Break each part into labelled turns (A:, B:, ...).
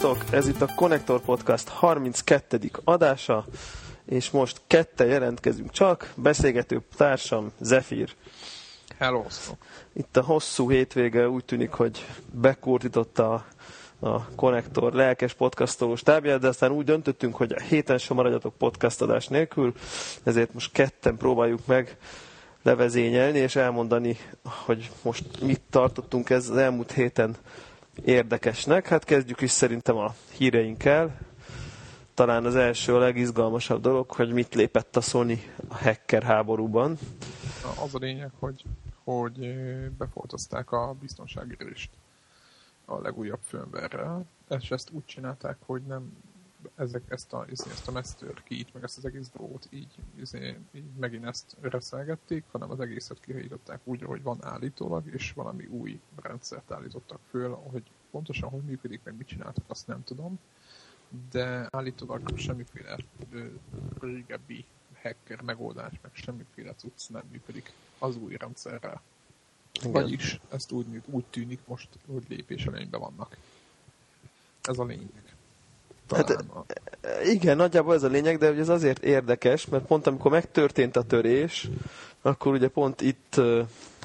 A: Sziasztok! Ez itt a Connector Podcast 32. adása, és most kette jelentkezünk csak, beszélgető társam Zephyr.
B: Hello!
A: Itt a hosszú hétvége úgy tűnik, hogy bekurtította a, a Connector lelkes podcastoló stábját, de aztán úgy döntöttünk, hogy a héten sem maradjatok podcast adás nélkül, ezért most ketten próbáljuk meg levezényelni és elmondani, hogy most mit tartottunk ez az elmúlt héten érdekesnek. Hát kezdjük is szerintem a híreinkkel. Talán az első, a legizgalmasabb dolog, hogy mit lépett a Sony a hacker háborúban.
B: Az a lényeg, hogy, hogy befoltozták a biztonsági részt a legújabb firmware és ezt úgy csinálták, hogy nem ezek, ezt a, ezt a master key meg ezt az egész dolgot így, így, így megint ezt reszelgették, hanem az egészet kihajították úgy, hogy van állítólag, és valami új rendszert állítottak föl, hogy pontosan hogy működik, meg mit csináltak, azt nem tudom, de állítólag semmiféle régebbi hacker megoldás, meg semmiféle cucc nem működik az új rendszerrel. Igen. Vagyis ezt úgy, úgy tűnik most, hogy lépés előnyben vannak. Ez a lényeg.
A: Hát, igen, nagyjából ez a lényeg, de ez azért érdekes, mert pont amikor megtörtént a törés, akkor ugye pont itt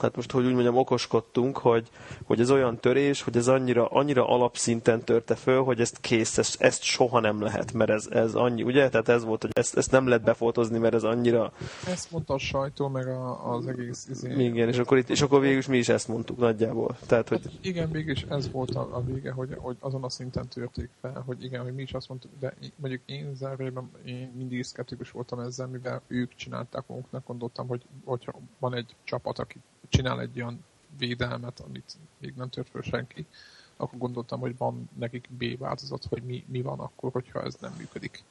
A: hát most, hogy úgy mondjam, okoskodtunk, hogy, hogy ez olyan törés, hogy ez annyira, annyira alapszinten törte föl, hogy ezt kész, ezt, ezt soha nem lehet, mert ez, ez annyi, ugye? Tehát ez volt, hogy ezt, ezt nem lehet befotozni, mert ez annyira...
B: Ezt mondta a sajtó, meg a, az egész... Izé...
A: Igen, és akkor, itt, és akkor végül is mi is ezt mondtuk nagyjából. Tehát, hogy...
B: Hát igen, végül is ez volt a, a vége, hogy, hogy azon a szinten törték fel, hogy igen, hogy mi is azt mondtuk, de mondjuk én zárvében én mindig szkeptikus voltam ezzel, mivel ők csinálták magunknak, gondoltam, hogy hogyha van egy csapat, aki csinál egy olyan védelmet, amit még nem tört föl senki, akkor gondoltam, hogy van nekik B változat, hogy mi, mi van akkor, hogyha ez nem működik.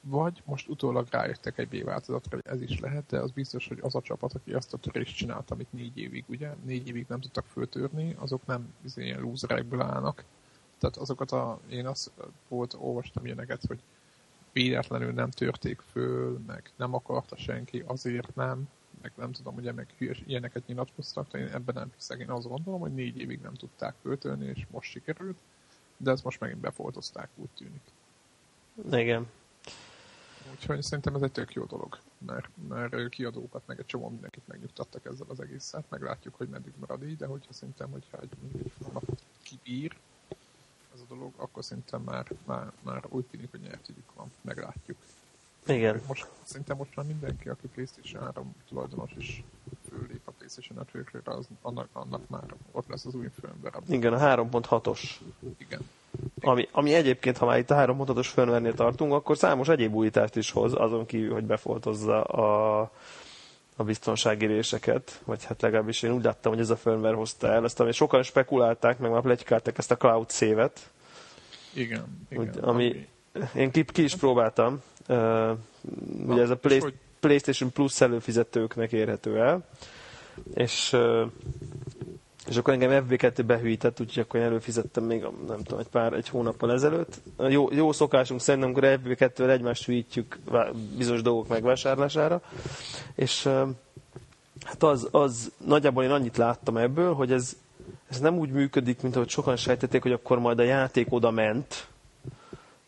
B: Vagy most utólag rájöttek egy B változatra, hogy ez is lehet, de az biztos, hogy az a csapat, aki azt a törést csinált, amit négy évig, ugye, négy évig nem tudtak föltörni, azok nem izé, ilyen lúzerekből állnak. Tehát azokat a, én azt volt, olvastam ilyeneket, hogy véletlenül nem törték föl, meg nem akarta senki, azért nem, meg nem tudom, ugye meg hülyes, ilyeneket nyilatkoztak, én ebben nem hiszek. Én azt gondolom, hogy négy évig nem tudták költölni, és most sikerült, de ezt most megint befoltozták, úgy tűnik.
A: Igen.
B: Úgyhogy szerintem ez egy tök jó dolog, mert, mert kiadókat, meg egy csomó mindenkit megnyugtattak ezzel az egészet, meglátjuk, hogy meddig marad így, de hogyha szerintem, hogyha egy, egy napot kibír ez a dolog, akkor szerintem már, már, már úgy tűnik, hogy nyertjük van, meglátjuk.
A: Igen.
B: Most, szerintem most már mindenki, aki PlayStation 3 tulajdonos is fölép a PlayStation Networkre, az, annak, annak már ott lesz az új firmware.
A: Igen, a 3.6-os.
B: Igen.
A: Ami, ami egyébként, ha már itt a 3.6-os firmware tartunk, akkor számos egyéb újítást is hoz, azon kívül, hogy befoltozza a, a biztonsági réseket, vagy hát legalábbis én úgy láttam, hogy ez a firmware hozta el. Ezt, ami sokan spekulálták, meg már plegykálták ezt a cloud save-et.
B: Igen, igen. Úgy,
A: ami, ami... Én ki, ki is próbáltam, Uh, ugye ez a Play. PlayStation Plus előfizetőknek érhető el, és, uh, és akkor engem FB2 behűített, úgyhogy akkor én előfizettem még, nem tudom, egy pár, egy hónappal ezelőtt. Jó, jó szokásunk szerintem, amikor FB2-vel egymást hűítjük bizonyos dolgok megvásárlására, és uh, hát az, az, nagyjából én annyit láttam ebből, hogy ez, ez nem úgy működik, mint ahogy sokan sejtették, hogy akkor majd a játék oda ment,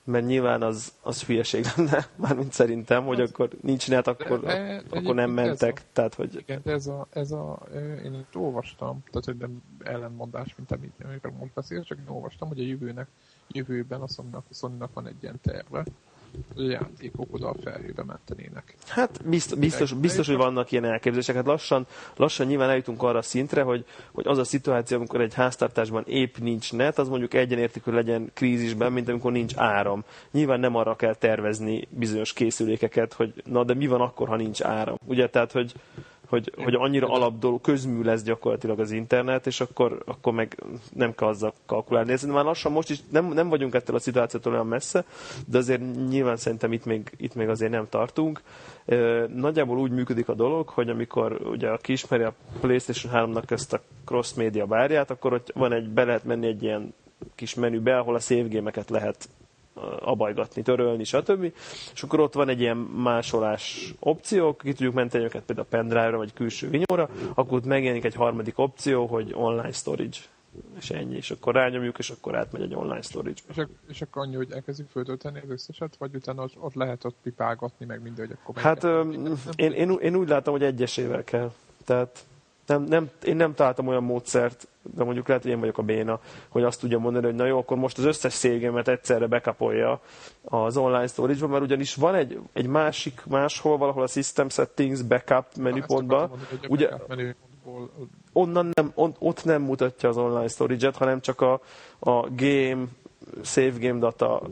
A: mert nyilván az, az hülyeség lenne, mármint szerintem, hogy hát, akkor nincs net, akkor, de, de, akkor nem mentek.
B: A,
A: tehát, hogy...
B: Igen, de ez a, ez a, én itt olvastam, tehát hogy nem ellenmondás, mint amit, amiről most beszélsz, csak én olvastam, hogy a jövőnek, jövőben a sony van egy ilyen terve, játékok oda a felhőbe mentenének.
A: Hát biztos, biztos, biztos hogy vannak ilyen elképzelések. Hát lassan, lassan nyilván eljutunk arra a szintre, hogy, hogy az a szituáció, amikor egy háztartásban épp nincs net, az mondjuk egyenértik, hogy legyen krízisben, mint amikor nincs áram. Nyilván nem arra kell tervezni bizonyos készülékeket, hogy na de mi van akkor, ha nincs áram. Ugye, tehát, hogy, hogy, hogy annyira alap dolog, közmű lesz gyakorlatilag az internet, és akkor, akkor meg nem kell azzal kalkulálni. Ez már lassan most is nem, nem vagyunk ettől a szituációtól olyan messze, de azért nyilván szerintem itt még, itt még azért nem tartunk. Nagyjából úgy működik a dolog, hogy amikor ugye aki ismeri a PlayStation 3-nak ezt a cross media bárját, akkor ott van egy, be lehet menni egy ilyen kis menübe, ahol a save lehet abajgatni, törölni, stb. És akkor ott van egy ilyen másolás opció, ki tudjuk menteni őket például a pendrive-ra vagy külső vinyóra, akkor ott megjelenik egy harmadik opció, hogy online storage. és ennyi, és akkor rányomjuk, és akkor átmegy egy online storage
B: és, és akkor annyi, hogy elkezdjük föltölteni az összeset, vagy utána ott, ott lehet ott pipálgatni, meg mindegy, akkor
A: Hát
B: meg
A: öm, én, én, én úgy látom, hogy egyesével kell. Tehát nem, nem, én nem találtam olyan módszert, de mondjuk lehet, hogy én vagyok a béna, hogy azt tudja mondani, hogy na jó, akkor most az összes szégémet egyszerre bekapolja az online storage-ba, mert ugyanis van egy, egy másik, máshol, valahol a System Settings backup menüpontban, ugye- onnan nem, on, ott nem mutatja az online storage-et, hanem csak a, a game, save game data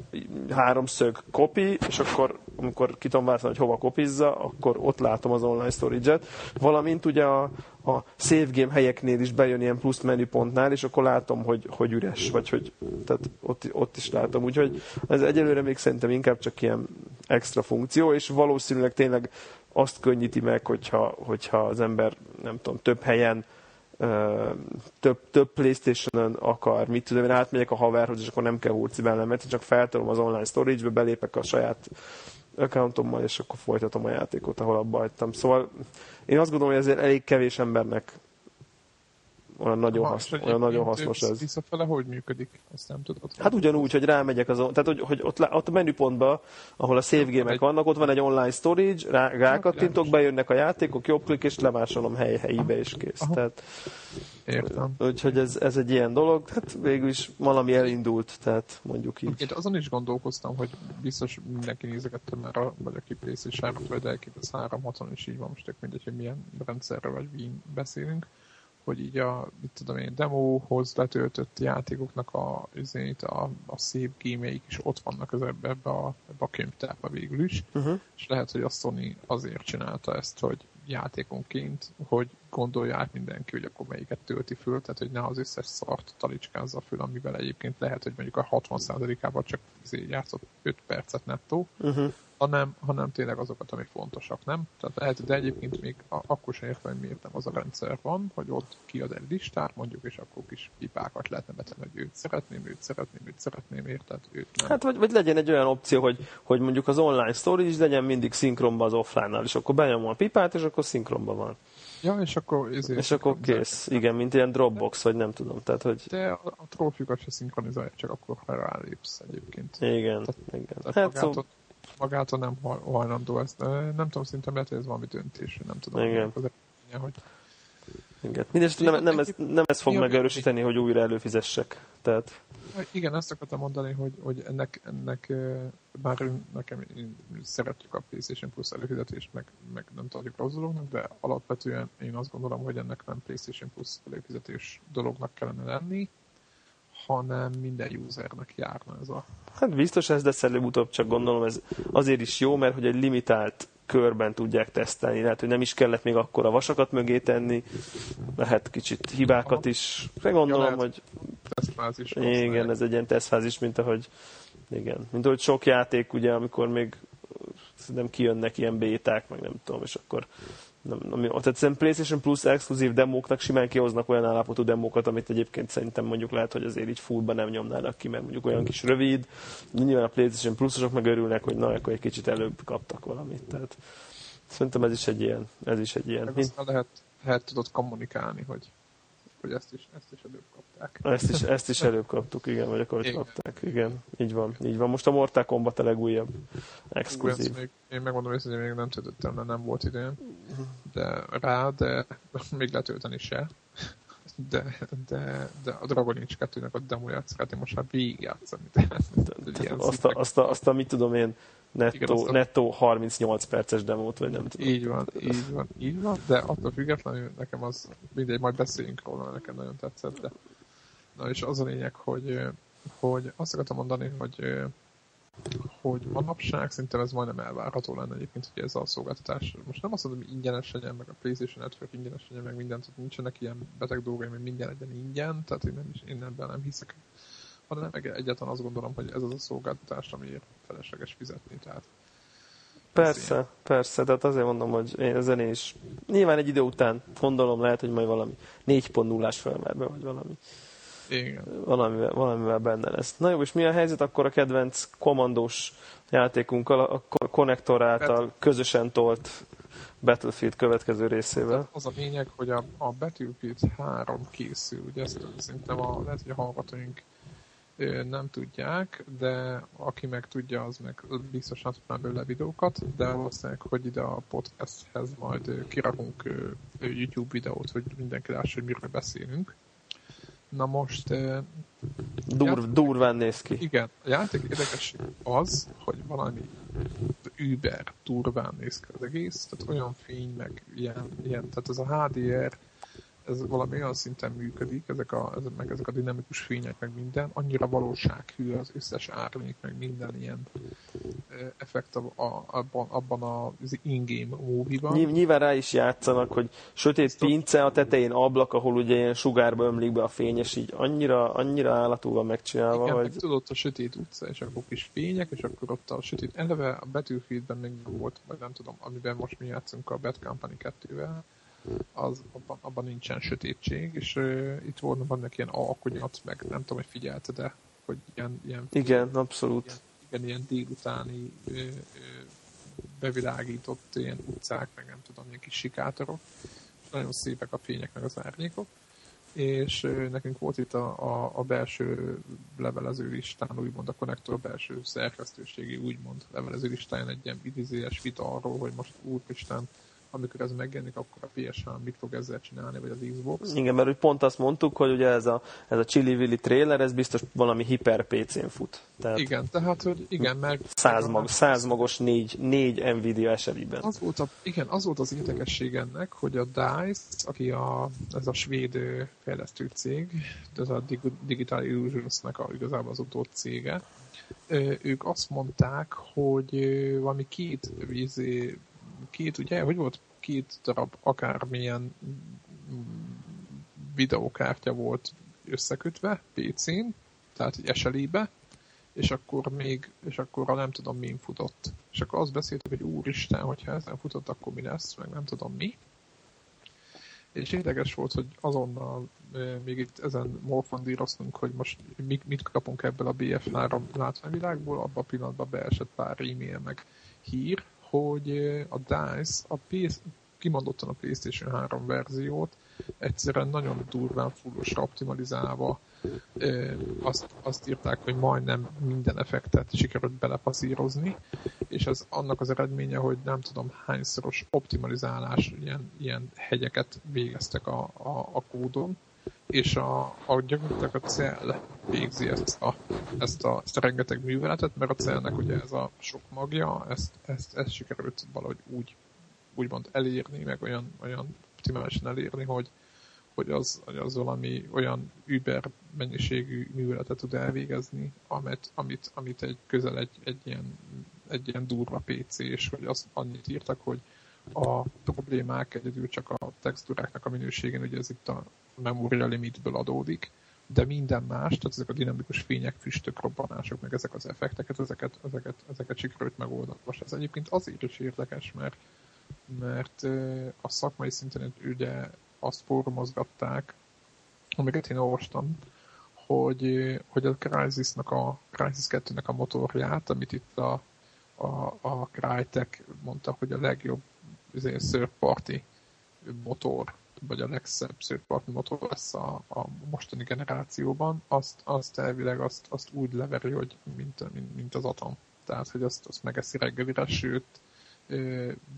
A: háromszög copy, és akkor amikor ki tudom váltani, hogy hova kopizza, akkor ott látom az online storage-et. Valamint ugye a, a save game helyeknél is bejön ilyen plusz menüpontnál, és akkor látom, hogy, hogy üres, vagy hogy tehát ott, ott is látom. Úgyhogy ez egyelőre még szerintem inkább csak ilyen extra funkció, és valószínűleg tényleg azt könnyíti meg, hogyha, hogyha az ember, nem tudom, több helyen több, több Playstation-on akar, mit tudom, én átmegyek a haverhoz, és akkor nem kell hurcibálnom, mert csak feltolom az online storage-be, belépek a saját accountommal, és akkor folytatom a játékot, ahol abba hagytam. Szóval én azt gondolom, hogy ezért elég kevés embernek olyan nagyon,
B: Aha,
A: hasznos, olyan nagyon hasznos ez.
B: Visszafele hogy működik? Azt nem tudod.
A: Hát ugyanúgy, hogy rámegyek azon, tehát hogy, hogy ott, ott a menüpontban, ahol a save vannak, ott van egy online storage, rá, rákattintok,
B: világos.
A: bejönnek a játékok, jobb klik, és lemásolom hely helyibe, és kész.
B: Aha.
A: Tehát,
B: Értem.
A: úgyhogy ez, ez egy ilyen dolog, hát végül is valami elindult, tehát mondjuk így.
B: Én azon is gondolkoztam, hogy biztos mindenki nézegettem már, a- vagy aki PlayStation 3 vagy az 360 is így van, most tök mindegy, hogy milyen rendszerről vagy Wien beszélünk, hogy így a, mit tudom én, demóhoz letöltött játékoknak a, azért a, a szép gémeik is ott vannak az ebbe, ebbe, a, ebbe a könyvtárba végül is,
A: Uh-huh.
B: és lehet, hogy a Sony azért csinálta ezt, hogy játékonként, hogy gondolja át mindenki, hogy akkor melyiket tölti föl, tehát hogy ne az összes szart talicskázza föl, amivel egyébként lehet, hogy mondjuk a 60%-ával csak izé játszott 5 percet nettó,
A: Uh-huh.
B: Hanem, hanem tényleg azokat, amik fontosak, nem? Tehát lehet, de egyébként még akkor sem értem, hogy miért nem az a rendszer van, hogy ott kiad egy listát, mondjuk, és akkor kis pipákat lehetne betenni, hogy őt szeretném, őt szeretném, őt szeretném, érted? Őt nem.
A: Hát vagy, vagy legyen egy olyan opció, hogy, hogy mondjuk az online storage legyen mindig szinkronban az offline-nál, és akkor benyomom a pipát, és akkor szinkronban van.
B: ja, és akkor... Ezért
A: És akkor kész. Igen, mint ilyen Dropbox, vagy nem tudom. Tehát, hogy
B: De a, a trófiukat se szinkronizálja, csak akkor, ha rálépsz egyébként.
A: igen, igen.
B: Tehát
A: Hát
B: magától,
A: szóval,
B: magától nem haj- hajlandó ezt. Nem tudom, szerintem lehet, hogy ez valami döntés, nem tudom.
A: Igen.
B: Az eredménye, hogy
A: igen. Mindenesetre nem, nem, ez, nem ez fog megerősíteni, hogy újra előfizessek. Tehát,
B: Igen, ezt akartam mondani, hogy, hogy ennek, ennek bár nekem én szeretjük a PlayStation Plus előfizetést, meg, meg nem tartjuk rossz dolognak, de alapvetően én azt gondolom, hogy ennek nem PlayStation Plus előfizetés dolognak kellene lenni, hanem minden usernek járna ez a...
A: hát biztos ez lesz előbb-utóbb, csak gondolom ez azért is jó, mert hogy egy limitált körben tudják tesztelni. Lehet, hogy nem is kellett még akkor a vasakat mögé tenni, lehet kicsit hibákat is. De gondolom,
B: lehet.
A: hogy
B: tesztfázis.
A: Igen, ez egy ilyen tesztfázis, mint ahogy, igen, mint ahogy sok játék, ugye, amikor még nem kijönnek ilyen béták, meg nem tudom, és akkor nem, nem, tehát szerintem PlayStation Plus exkluzív demóknak simán kihoznak olyan állapotú demókat, amit egyébként szerintem mondjuk lehet, hogy azért így fullba nem nyomnának ki, mert mondjuk olyan kis rövid. Nyilván a PlayStation Plusosok meg örülnek, hogy na, akkor egy kicsit előbb kaptak valamit. Tehát szerintem ez is egy ilyen, ez is egy ilyen.
B: Meg lehet, lehet tudod kommunikálni, hogy, hogy ezt is, ezt is előbb kapták.
A: Ezt is, ezt is előbb kaptuk, igen, vagy akkor
B: Igen.
A: kapták, igen, így van, így van. Most a Mortal Kombat a legújabb exkluzív.
B: ezt még, én megmondom hogy még nem töltöttem, mert nem volt időm de rá, de még letölteni se. De, de, de a Dragon Age 2-nek a demóját szeretném most már végigjátszani. Tehát, hogy ilyen
A: Azt a, azt, a, azt a, mit tudom én, nettó,
B: azt a-
A: nettó 38 perces demót, vagy nem tudom.
B: Így van, így van, így van, de attól függetlenül nekem az, mindegy, majd beszéljünk róla, mert nekem nagyon tetszett, de na és az a lényeg, hogy, hogy azt akartam mondani, hogy hogy manapság szerintem ez majdnem elvárható lenne egyébként, hogy ez a szolgáltatás. Most nem azt mondom, hogy ingyenes legyen, meg a PlayStation Network ingyenes legyen, meg mindent, tehát nincsenek ilyen beteg dolgai, hogy minden legyen ingyen, tehát én, nem is, én ebben nem hiszek. Hanem meg egyáltalán azt gondolom, hogy ez az a szolgáltatás, amiért felesleges fizetni. Tehát
A: Persze, persze, tehát azért mondom, hogy én ezen is. Nyilván egy idő után gondolom lehet, hogy majd valami 4.0-ás felmerbe, vagy valami,
B: igen.
A: valamivel, valamivel benne lesz. Na jó, és mi a helyzet akkor a kedvenc kommandós játékunkkal, a ko- konnektor által közösen tolt Battlefield következő részével.
B: Az a lényeg, hogy a, a Battlefield 3 készül, ugye ezt szerintem a, lehet, hogy a hallgatóink nem tudják, de aki meg tudja, az meg biztosan tudná belőle videókat, de valószínűleg, hogy ide a podcasthez majd kirakunk YouTube videót, hogy mindenki lássa, hogy miről beszélünk. Na most...
A: Dur, játék, durván néz ki.
B: Igen, a játék érdekes az, hogy valami über durván néz ki az egész, tehát olyan fény, meg ilyen, ilyen tehát ez a HDR ez valami olyan szinten működik, ezek a, ezek, meg ezek a dinamikus fények, meg minden, annyira valósághű az összes árnyék, meg minden ilyen effekt a, a, abban, abban az in-game movie-ban.
A: Nyilván rá is játszanak, hogy sötét pince, a tetején ablak, ahol ugye ilyen sugárba ömlik be a fény, és így annyira, annyira állatú van megcsinálva,
B: Igen, hogy... tudod, a sötét utca, és akkor kis fények, és akkor ott a sötét, eleve a Battlefieldben még volt, vagy nem tudom, amiben most mi játszunk a Bad Company 2-vel, az, abban, abban nincsen sötétség, és uh, itt volna vannak ilyen alkonyat, meg nem tudom, hogy figyelte, de hogy ilyen, ilyen
A: igen, abszolút.
B: Ilyen, igen, ilyen délutáni uh, uh, bevilágított ilyen utcák, meg nem tudom, ilyen kis sikátorok. És nagyon szépek a fények, meg az árnyékok. És uh, nekünk volt itt a, a, a belső levelező listán, úgymond a konnektor belső szerkesztőségi, úgymond levelező listán egy ilyen idézélyes vita arról, hogy most úristen, amikor ez megjelenik, akkor a PS3 mit fog ezzel csinálni, vagy az Xbox.
A: Igen, mert hogy pont azt mondtuk, hogy ugye ez a, ez a Chili Willy trailer, ez biztos valami hiper PC-n fut.
B: Tehát igen, tehát, hogy igen, meg...
A: Százmag, százmagos négy, négy Nvidia esetében.
B: Az volt a, igen, az volt az érdekesség ennek, hogy a DICE, aki a, ez a svéd fejlesztő cég, ez a Digital Illusions-nek a, igazából az utód cége, ők azt mondták, hogy valami két vízé két, ugye, hogy volt két darab akármilyen videókártya volt összekötve PC-n, tehát egy SLI-be, és akkor még, és akkor a nem tudom min futott. És akkor azt beszéltük, hogy úristen, hogyha ezen futott, akkor mi lesz, meg nem tudom mi. És érdekes volt, hogy azonnal még itt ezen morfondíroztunk, hogy most mit, mit kapunk ebből a BF3 látványvilágból, abban a pillanatban beesett pár e-mail meg hír, hogy a DICE a PS, kimondottan a PlayStation 3 verziót egyszerűen nagyon durván fullosra optimalizálva azt, azt írták, hogy majdnem minden effektet sikerült belepaszírozni, és ez annak az eredménye, hogy nem tudom hányszoros optimalizálás, ilyen, ilyen hegyeket végeztek a, a, a kódon, és a, a gyakorlatilag a cell végzi ezt a, ezt, a, ezt a rengeteg műveletet, mert a cellnek ugye ez a sok magja, ezt, ezt, ezt sikerült valahogy úgy úgymond elérni, meg olyan, olyan optimálisan elérni, hogy, hogy az, hogy az valami olyan über mennyiségű műveletet tud elvégezni, amit, amit, amit egy közel egy, egy, ilyen, egy ilyen durva PC, és hogy azt annyit írtak, hogy a problémák egyedül csak a textúráknak a minőségén, ugye ez itt a memória limitből adódik, de minden más, tehát ezek a dinamikus fények, füstök, robbanások, meg ezek az effekteket, ezeket, ezeket, ezeket sikerült megoldani. Most ez egyébként azért is érdekes, mert, mert a szakmai szinten ugye azt fórumozgatták, amiket én olvastam, hogy, hogy a Crysis-nak a Crysis 2-nek a motorját, amit itt a, a, a Crytek mondta, hogy a legjobb third party motor vagy a legszebb szőrparti motor lesz a, a mostani generációban, azt, azt elvileg azt, azt úgy leveri, hogy mint, mint, mint az atom. Tehát, hogy azt, azt megeszi reggelire, sőt,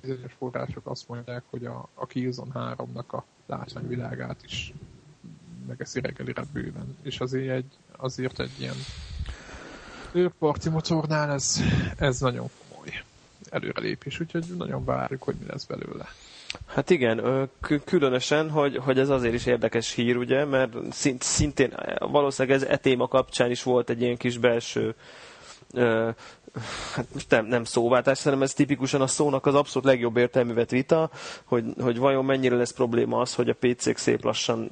B: bizonyos források azt mondják, hogy a, a Killzone 3-nak a látványvilágát is megeszi reggelire bőven. És azért egy, azért egy ilyen őrparti motornál ez, ez nagyon előrelépés, úgyhogy nagyon várjuk, hogy mi lesz belőle.
A: Hát igen, különösen, hogy, hogy ez azért is érdekes hír, ugye, mert szintén valószínűleg ez e téma kapcsán is volt egy ilyen kis belső hát most nem, nem szóváltás, hanem ez tipikusan a szónak az abszolút legjobb értelművet vita, hogy, hogy vajon mennyire lesz probléma az, hogy a PC-k szép lassan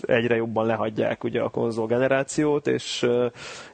A: egyre jobban lehagyják ugye a konzol generációt, és,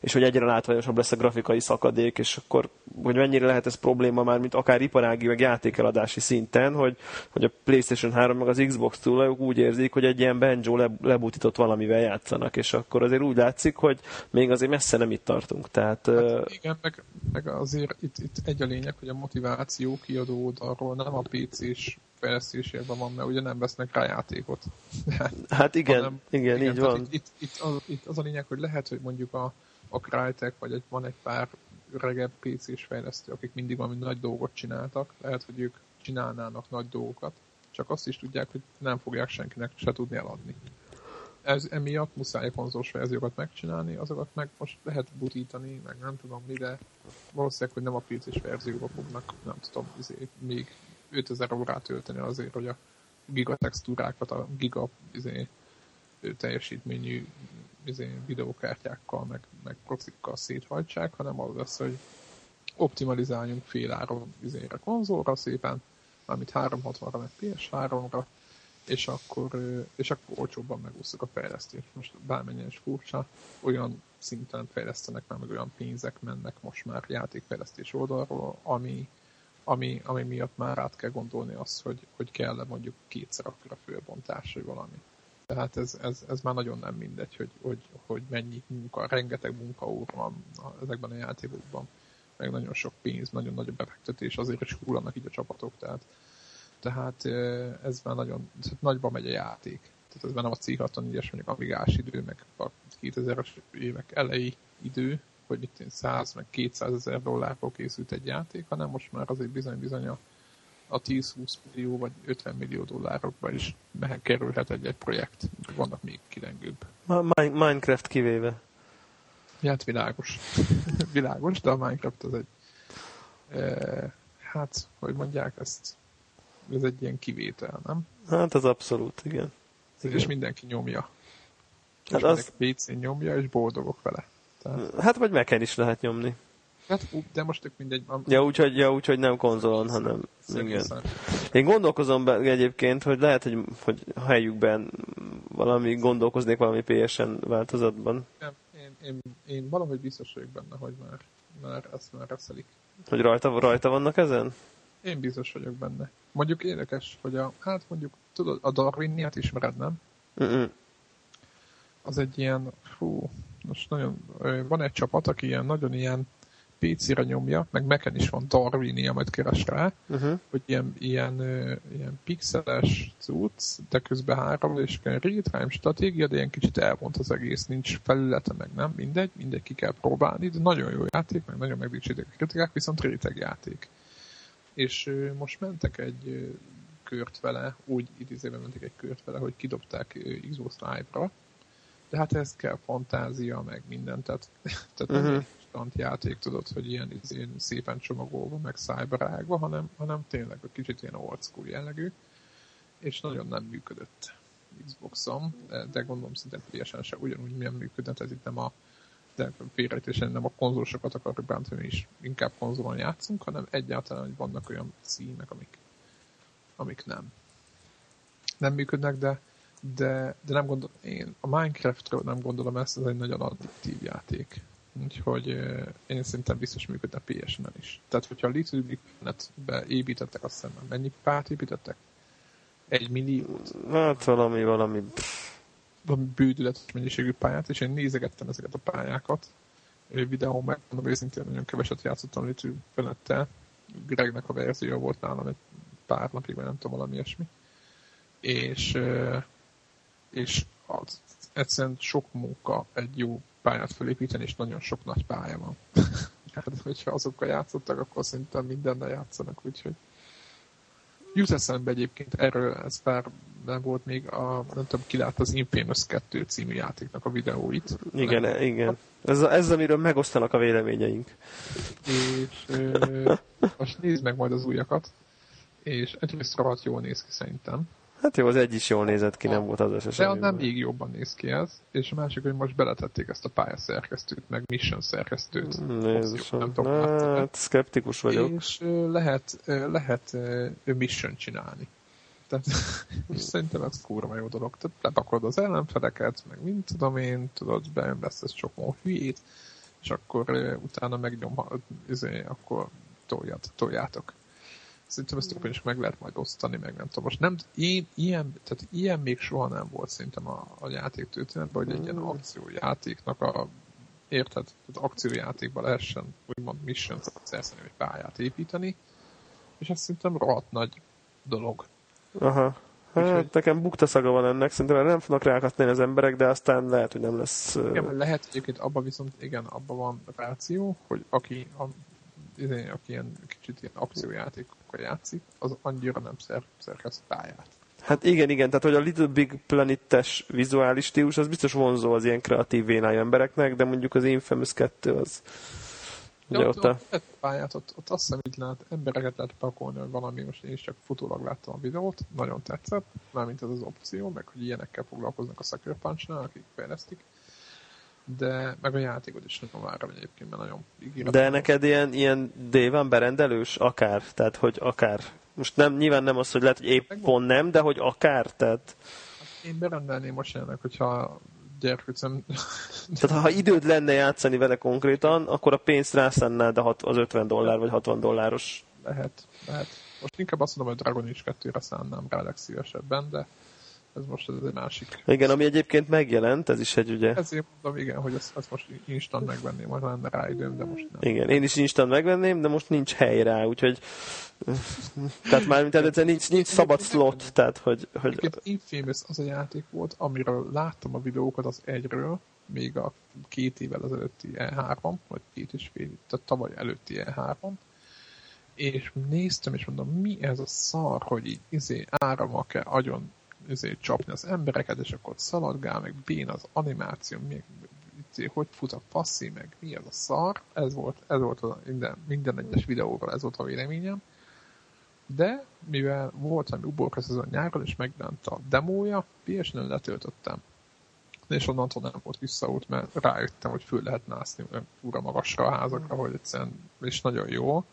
A: és hogy egyre látványosabb lesz a grafikai szakadék, és akkor hogy mennyire lehet ez probléma már, mint akár iparági, meg játékeladási szinten, hogy, hogy a PlayStation 3 meg az Xbox tulajok úgy érzik, hogy egy ilyen banjo le, lebutított valamivel játszanak, és akkor azért úgy látszik, hogy még azért messze nem itt tartunk. Tehát,
B: hát, igen, meg, meg azért itt, itt egy a lényeg, hogy a motiváció kiadó oldalról nem a PC-s fejlesztésében van, mert ugye nem vesznek rá játékot.
A: hát igen, hanem, igen, igen, így van.
B: Itt, itt, itt, az, itt az a lényeg, hogy lehet, hogy mondjuk a, a Crytek, vagy egy, van egy pár öregebb PC-s fejlesztő, akik mindig valami nagy dolgot csináltak, lehet, hogy ők csinálnának nagy dolgokat, csak azt is tudják, hogy nem fogják senkinek se tudni eladni. Ez emiatt muszáj konzolos verziókat megcsinálni, azokat meg most lehet butítani, meg nem tudom mi, de valószínűleg, hogy nem a PC-s verzióba fognak, nem tudom, izé, még 5000 órát tölteni azért, hogy a gigatextúrákat, a giga izé, teljesítményű izé, videókártyákkal, meg, meg proxikkal széthajtsák, hanem az lesz, hogy optimalizáljunk féláron izére konzolra szépen, amit 360-ra, meg PS3-ra, és akkor, és akkor olcsóbban megúszok a fejlesztést. Most bármennyien is furcsa, olyan szinten fejlesztenek már, meg olyan pénzek mennek most már játékfejlesztés oldalról, ami, ami, ami miatt már át kell gondolni azt, hogy, hogy kell -e mondjuk kétszer akkor a főbontás, vagy valami. Tehát ez, ez, ez már nagyon nem mindegy, hogy, hogy, hogy mennyi munka, rengeteg munkaóra van ezekben a játékokban, meg nagyon sok pénz, nagyon nagy befektetés, azért is hullanak így a csapatok, tehát, tehát ez már nagyon, nagyba megy a játék. Tehát ez már nem a C64-es, mondjuk Amigás idő, meg a 2000-es évek elejé idő, hogy itt 100 meg 200 ezer dollárból készült egy játék, hanem most már azért bizony-bizony a, a 10-20 millió vagy 50 millió dollárokba is kerülhet egy-egy projekt. Vannak még kilengőbb.
A: Minecraft kivéve.
B: Ja, hát világos. világos, de a Minecraft az egy e, hát, hogy mondják ezt, ez egy ilyen kivétel, nem?
A: Hát az abszolút, igen. igen.
B: És mindenki nyomja. Hát az... PC nyomja, és boldogok vele.
A: Tehát... Hát vagy meken is lehet nyomni.
B: Hát, de most tök mindegy.
A: Ja, úgyhogy, ja, úgy, hogy nem konzolon, hanem igen. Én gondolkozom be, egyébként, hogy lehet, hogy, hogy helyükben valami gondolkoznék valami PSN változatban.
B: Nem, én, én, én valahogy biztos vagyok benne, hogy már, már ezt már reszelik.
A: Hogy rajta, rajta vannak ezen?
B: Én biztos vagyok benne. Mondjuk érdekes, hogy a, hát mondjuk, tudod, a Darwiniát ismered, nem? Mm-mm. Az egy ilyen, fú, most nagyon, van egy csapat, aki ilyen nagyon ilyen PC-re nyomja, meg Mac-en is van Darwinia, majd keres rá, uh-huh. hogy ilyen, ilyen, ilyen pixeles cucc, de közben három és real-time stratégia, de ilyen kicsit elvont az egész, nincs felülete, meg nem, mindegy, mindegy ki kell próbálni, de nagyon jó játék, meg nagyon megdicsétek a kritikák, viszont réteg játék. És most mentek egy kört vele, úgy idézőben mentek egy kört vele, hogy kidobták Xbox Live-ra, de hát ez kell fantázia, meg minden, tehát, tehát uh-huh. nem egy játék, tudod, hogy ilyen, ilyen szépen csomagolva, meg szájbarágva, hanem, hanem tényleg egy kicsit ilyen old school jellegű, és nagyon nem működött Xboxom, de, de gondolom szinte teljesen se ugyanúgy milyen működött, ez itt nem a de félrejtésen nem a konzolosokat akarok bántani, is inkább konzolon játszunk, hanem egyáltalán, hogy vannak olyan címek, amik, amik nem. Nem működnek, de de, de nem gondolom, én a Minecraftről nem gondolom ezt, ez egy nagyon addiktív játék. Úgyhogy én szerintem biztos működne PSN-en is. Tehát, hogyha a Little Big Planet-be építettek, azt hiszem, mennyi párt építettek? Egy milliót?
A: Hát valami, valami...
B: Valami bődületes mennyiségű pályát, és én nézegettem ezeket a pályákat. Videó meg, mondom őszintén, nagyon keveset játszottam Little Planet-tel. Gregnek a verzió volt nálam egy pár napig, vagy nem tudom, valami ilyesmi. És és az egyszerűen sok munka egy jó pályát felépíteni, és nagyon sok nagy pálya van. hát, hogyha azokkal játszottak, akkor szerintem mindennel játszanak, úgyhogy jut eszembe egyébként erről, ez pár nem volt még a, nem tudom, ki lát az Infamous 2 című játéknak a videóit.
A: Igen, nem. igen. Ez, ez, amiről megosztanak a véleményeink.
B: És ö, most nézd meg majd az újakat, és egyrészt rohadt jól néz ki szerintem.
A: Hát jó, az egy is jól nézett ki, nem volt az összes.
B: De nem még jobban néz ki ez, és a másik, hogy most beletették ezt a pályaszerkesztőt, meg mission szerkesztőt.
A: Jézusom, nem tudom, hát szkeptikus vagyok.
B: És lehet, lehet mission csinálni. Tehát, és szerintem ez kurva jó dolog. Tehát lepakolod az ellenfeleket, meg mint tudom én, tudod, beömlesz ez sok hülyét, és akkor uh, utána megnyom, izé, akkor tolját, toljátok. Szerintem ezt többen is meg lehet majd osztani, meg nem tudom. Most nem, én, ilyen, tehát ilyen még soha nem volt szerintem a, a játék történetben, hogy egy ilyen akciójátéknak a érted? Tehát akciójátékban lehessen úgymond mission szerszeni, vagy pályát építeni, és ez szerintem rohadt nagy dolog.
A: Aha. Hát Úgyhogy... nekem bukta szaga van ennek, szerintem nem fognak rákatni az emberek, de aztán lehet, hogy nem lesz...
B: Igen, lehet egyébként abban viszont, igen, abban van ráció, hogy aki, a, izé, aki ilyen kicsit ilyen akciójátékokkal játszik, az annyira nem szer, szerkeszt pályát.
A: Hát igen, igen, tehát hogy a Little Big Planet-es vizuális stílus, az biztos vonzó az ilyen kreatív vénájú embereknek, de mondjuk az Infamous 2 az...
B: Ugye ott, ott, a... pályát, ott, ott azt hiszem, hogy lehet, embereket lehet pakolni, hogy valami, most én is csak futólag láttam a videót, nagyon tetszett, mármint ez az opció, meg hogy ilyenekkel foglalkoznak a Sucker punch akik fejlesztik de meg a játékot is nagyon várom egyébként, mert nagyon
A: ígéretes. De neked ilyen, ilyen D van berendelős? Akár, tehát hogy akár. Most nem, nyilván nem az, hogy lehet, hogy épp pont nem, de hogy akár, tehát...
B: Hát én berendelném most ennek, hogyha gyerkőcem...
A: Tehát ha időd lenne játszani vele konkrétan, akkor a pénzt rászennád az 50 dollár vagy 60 dolláros.
B: Lehet, lehet. Most inkább azt mondom, hogy Dragon Age 2-re szánnám rá legszívesebben, de ez most ez egy másik.
A: Igen, ami egyébként megjelent, ez is egy ugye...
B: Ezért mondom, igen, hogy ezt, ezt most instant megvenném, majd lenne rá időm, de most
A: nem. Igen, én is instant megvenném, de most nincs hely rá, úgyhogy... tehát már tehát nincs, nincs szabad slot, tehát hogy... hogy...
B: Infamous az a játék volt, amiről láttam a videókat az egyről, még a két évvel az előtti E3, vagy két és fél, tehát tavaly előtti E3, és néztem, és mondom, mi ez a szar, hogy így izé áramak-e agyon izé, csapni az embereket, és akkor szaladgál, meg bén az animáció, még izé, hogy fut a passzi, meg mi az a szar, ez volt, ez volt a minden, minden egyes videóról ez volt a véleményem. De mivel volt valami uborka szezon nyáron, és megjelent a demója, ps letöltöttem. És onnantól nem volt visszaút, mert rájöttem, hogy föl lehet mászni úra magasra a házakra, hogy egyszerűen, és nagyon jó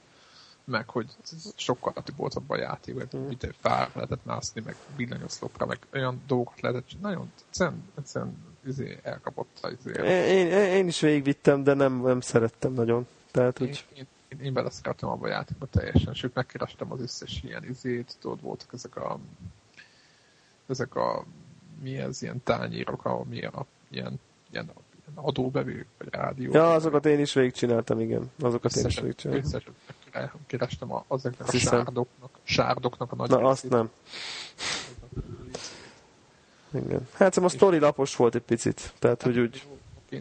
B: meg hogy sokkal volt a játék, hogy mm. mit fár lehetett mászni, meg villanyoszlopra, meg olyan dolgokat lehetett, nagyon egyszerűen, egyszerűen izé, elkapott izé.
A: Én, én, én, is végigvittem, de nem, nem szerettem nagyon. Tehát,
B: én, hogy... én, én, én beleszerettem abba a játékba teljesen, sőt megkerestem az összes ilyen izét, tudod, voltak ezek a ezek a mi ez, ilyen tányérok, ahol mi a ilyen, ilyen adóbevők, vagy rádió.
A: Ja, azokat én is végigcsináltam, igen. Azokat összesen, én is végigcsináltam.
B: Összesen kerestem a, azoknak a sárdoknak, sárdoknak a nagy
A: Na, részét. azt nem. Igen. Hát a sztori lapos volt egy picit, tehát hogy úgy...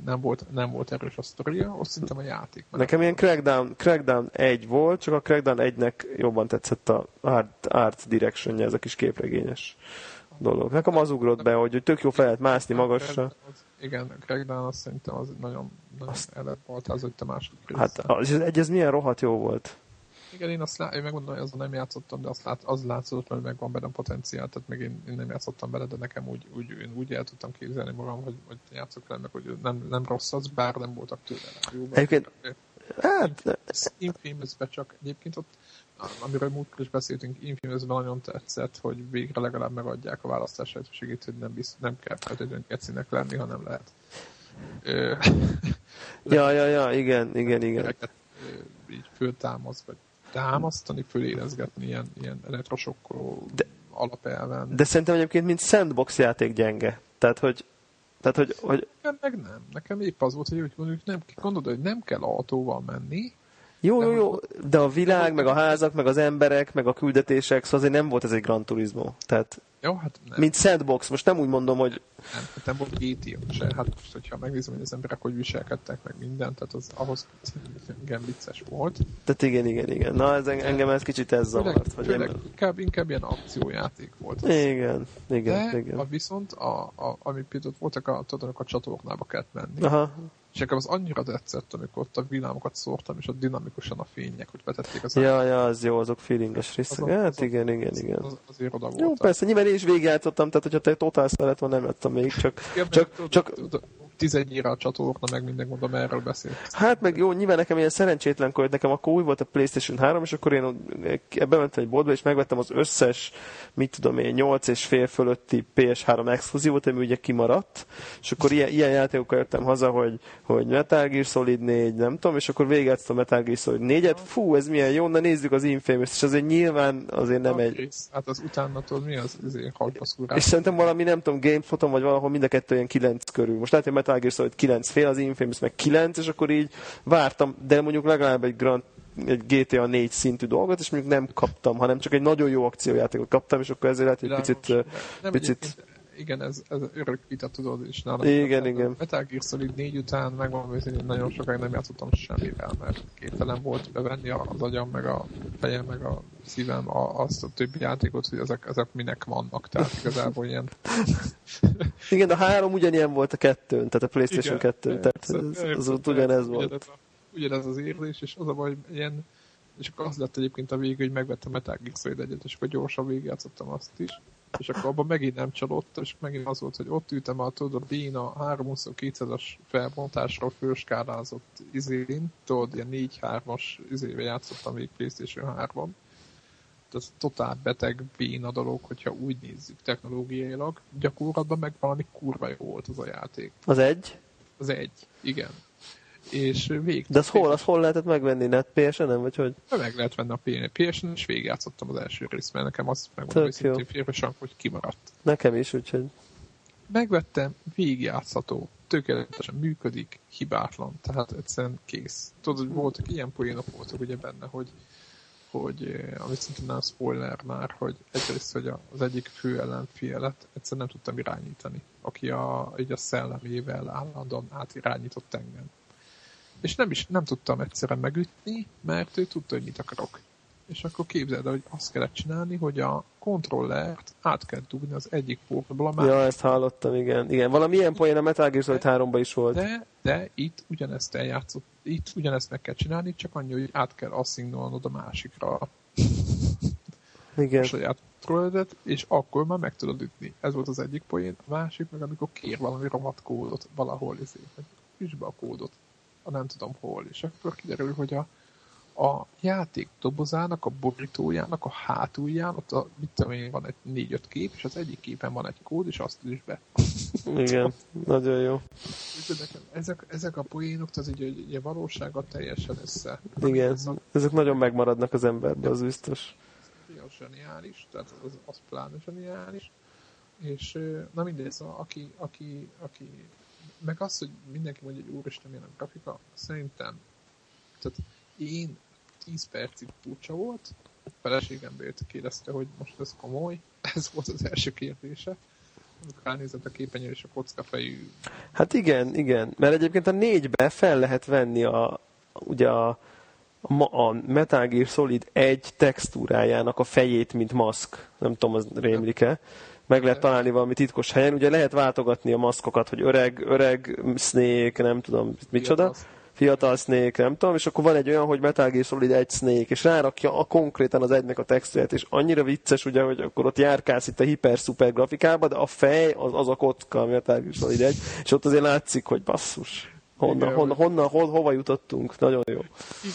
B: Nem volt, nem volt erős a sztoria, azt szerintem a játék.
A: Nekem ilyen Crackdown, Crackdown 1 volt, csak a Crackdown 1-nek jobban tetszett a art, art direction ez a kis képregényes dolog. Nekem az ugrott be, hogy tök jó fel lehet mászni magasra.
B: Igen, Crackdown azt szerintem az nagyon, nagyon azt... előbb volt az, hogy a második
A: része. Hát az, egy, ez milyen rohadt jó volt.
B: Igen, én azt lá- én megmondom, hogy azon nem játszottam, de azt lát, az látszott, hogy megvan benne potenciál, tehát még én, én, nem játszottam bele, de nekem úgy, úgy, én úgy el tudtam képzelni magam, hogy, hogy játszok vele, meg hogy nem, nem rossz az, bár nem voltak tőle jó.
A: Egyébként, hát...
B: infamous csak egyébként ott, amiről múltkor is beszéltünk, infamous nagyon tetszett, hogy végre legalább megadják a választás lehetőségét, hogy nem, bizt, nem kell feltétlenül gecinek lenni, hanem lehet.
A: ja, ja, ja, igen, igen, igen.
B: így föltámasz, vagy támasztani, fölérezgetni ilyen, ilyen retrosokkoló de, alapelven.
A: De szerintem egyébként mint sandbox játék gyenge. Tehát, hogy tehát, hogy, hogy...
B: Nekem meg nem. Nekem épp az volt, hogy mondjuk nem, gondolod, hogy nem kell autóval menni,
A: jó, jó, jó, de a világ, meg a házak, meg az emberek, meg a küldetések, szóval azért nem volt ez egy Gran Turismo. Tehát,
B: jó, hát nem.
A: Mint sandbox, most nem úgy mondom, hogy...
B: Nem, hát nem volt GTA se. Hát most, hogyha megnézem, hogy az emberek hogy viselkedtek, meg mindent, tehát az ahhoz igen vicces volt.
A: Tehát igen, igen, igen. Na, ez engem ez kicsit ez zavart.
B: Főleg, főleg én... inkább, inkább ilyen akciójáték volt.
A: Az. Igen, igen,
B: de
A: igen.
B: A viszont, a, a, ami például voltak a, tudod, a csatornába kellett menni.
A: Aha.
B: És nekem az annyira tetszett, amikor ott a villámokat szórtam, és ott dinamikusan a fények, hogy vetették az
A: Ja, ja, az jó, azok feelinges részek. Az, hát az, igen, igen, igen. Az,
B: azért oda
A: Jó, persze, nyilván én is végigjátszottam, tehát hogyha te totál szeret van, nem jöttem még, csak, csak, csak,
B: 11 a csatorna, meg minden mondom, erről beszélt.
A: Hát meg jó, nyilván nekem ilyen szerencsétlen, hogy nekem akkor új volt a Playstation 3, és akkor én bementem egy boltba, és megvettem az összes, mit tudom én, 8 és fél fölötti PS3 exkluzívot, ami ugye kimaradt, és akkor ilyen, ilyen játékokkal jöttem haza, hogy, hogy Metal Gear Solid 4, nem tudom, és akkor végeztem a Metal Gear Solid 4-et, fú, ez milyen jó, na nézzük az Infamous, és azért nyilván azért nem egy...
B: Hát az utána tudod, mi az, azért
A: És szerintem valami, nem tudom, GameSpot-on, vagy valahol mind a kettő ilyen 9 körül. Most lehet, hogy Metal Gear Solid 9 fél, az Infamous meg 9, és akkor így vártam, de mondjuk legalább egy Grand egy GTA 4 szintű dolgot, és mondjuk nem kaptam, hanem csak egy nagyon jó akciójátékot kaptam, és akkor ezért lehet, hogy picit...
B: Nem
A: picit
B: igen, ez, ez örök vita, tudod, és nálam.
A: Igen, igen.
B: Metal Gear Solid 4 után megmondom, hogy nagyon sokáig nem játszottam semmivel, mert képtelen volt bevenni az agyam, meg a fejem, meg a szívem a, azt a többi játékot, hogy ezek, ezek minek vannak, tehát igazából ilyen...
A: igen, a három ugyanilyen volt a kettőn, tehát a Playstation igen, 2 tehát ez, az, az ugyanez volt. Ugyanez, a,
B: ugyanez az érzés, és az a baj, ilyen és akkor az lett egyébként a végig, hogy megvettem Metal Gear Solid egyet, és akkor gyorsan végigjátszottam azt is és akkor abban megint nem csalódtam, és megint az volt, hogy ott ültem a, tudod, a Béna 322-es felbontásra főskálázott izén, tudod, ilyen 4-3-as izébe játszottam még PlayStation 3-ban. Ez totál beteg béna dolog, hogyha úgy nézzük technológiailag. Gyakorlatban meg valami kurva jó volt az a játék.
A: Az egy?
B: Az egy, igen és vég.
A: De az hol, az hol lehetett megvenni? Net PSN-en, vagy hogy?
B: Meg lehet venni a PSN-en, és végigjátszottam az első részt, mert nekem azt megmondom, hogy szintén félresen, hogy kimaradt.
A: Nekem is, úgyhogy...
B: Megvettem, végigjátszható, tökéletesen működik, hibátlan, tehát egyszerűen kész. Tudod, hogy voltak ilyen poénok voltak ugye benne, hogy hogy, amit szintén nem spoiler már, hogy egyrészt, hogy az egyik fő ellenfélet egyszerűen nem tudtam irányítani, aki a, így a szellemével állandóan átirányított engem. És nem is nem tudtam egyszerűen megütni, mert ő tudta, hogy mit akarok. És akkor képzeld hogy azt kellett csinálni, hogy a kontrollert át kell dugni az egyik portból a
A: másik. Ja, ezt hallottam, igen. igen. Valami ilyen poén a Metal Gear Solid 3 is volt.
B: De, de itt ugyanezt eljátszott, itt ugyanezt meg kell csinálni, csak annyi, hogy át kell asszignolnod a másikra
A: igen. a
B: saját kontrolledet, és akkor már meg tudod ütni. Ez volt az egyik poén. A másik meg, amikor kér valami rohadt kódot valahol, ezért, üsd be a kódot a nem tudom hol, és akkor kiderül, hogy a, a játék dobozának, a borítójának, a hátulján, ott a, mit tudom én, van egy négy-öt kép, és az egyik képen van egy kód, és azt is be.
A: Igen, nagyon jó.
B: Ezek, ezek a poénok, az így, így a valósággal teljesen össze.
A: Igen, ezek nagyon megmaradnak az emberben, az biztos.
B: Ez zseniális, tehát az, az pláne zseniális. És na mindegy, szóval aki, aki, aki meg az, hogy mindenki mondja, hogy úristen, milyen a grafika, szerintem, tehát én 10 percig furcsa volt, a feleségem bért kérdezte, hogy most ez komoly, ez volt az első kérdése, amikor ránézett a képenyő és a kockafejű.
A: Hát igen, igen, mert egyébként a négybe fel lehet venni a, ugye a, a Metal Gear Solid egy textúrájának a fejét, mint maszk. Nem tudom, az rémlik-e meg lehet találni valami titkos helyen. Ugye lehet váltogatni a maszkokat, hogy öreg, öreg Snake, nem tudom, micsoda. Fiatal, fiatal Snake, nem tudom, és akkor van egy olyan, hogy Metal Gear Solid egy Snake, és rárakja a konkrétan az egynek a textúját, és annyira vicces, ugye, hogy akkor ott járkálsz itt a hiper-szuper grafikába, de a fej az, az a kocka, a Metal Gear Solid egy, és ott azért látszik, hogy basszus. Honnan, honnan, honnan ho, hova jutottunk? Nagyon jó.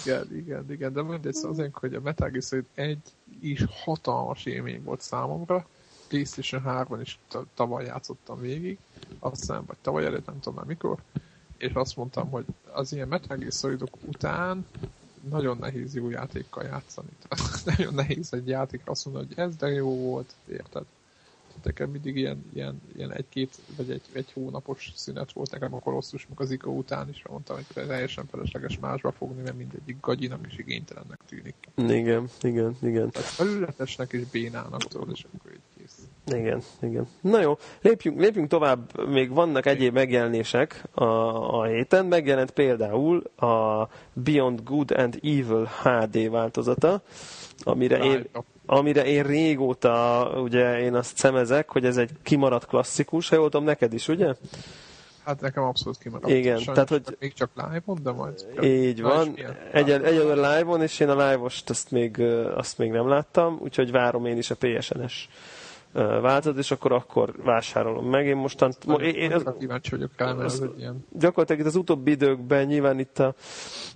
B: Igen, igen, igen, de mindegy, azért, hogy a Metal Gear Solid egy is hatalmas élmény volt számomra, PlayStation 3-ban is tavaly játszottam végig, aztán, vagy tavaly előtt, nem tudom már mikor, és azt mondtam, hogy az ilyen Metal Gear Solidok után nagyon nehéz jó játékkal játszani. Tehát nagyon nehéz egy játékra azt mondani, hogy ez de jó volt, érted? nekem mindig ilyen, ilyen, ilyen egy-két, vagy egy, egy hónapos szünet volt nekem a kolosszus meg az ICO után is, mondtam, hogy teljesen felesleges másba fogni, mert mindegyik gagyinak és igénytelennek tűnik.
A: Igen, igen, igen.
B: Tehát felületesnek és bénának tudod, és akkor így.
A: Igen, igen. Na jó, lépjünk, lépjünk tovább, még vannak egyéb megjelenések a, a héten. Megjelent például a Beyond Good and Evil HD változata, amire én, amire én régóta, ugye én azt szemezek, hogy ez egy kimaradt klasszikus, ha jól tudom, neked is, ugye?
B: Hát nekem abszolút kimaradt.
A: Igen, Sajnos tehát hogy...
B: Még csak live-on, de majd...
A: Így van. Egyelőre live-on, és én a live-ost azt még, azt még nem láttam, úgyhogy várom én is a PSN-es változat, és akkor akkor vásárolom meg. Én mostan...
B: Én, én, az, kíváncsi vagyok rá, mert ez egy ilyen...
A: Gyakorlatilag itt az utóbbi időkben nyilván itt a,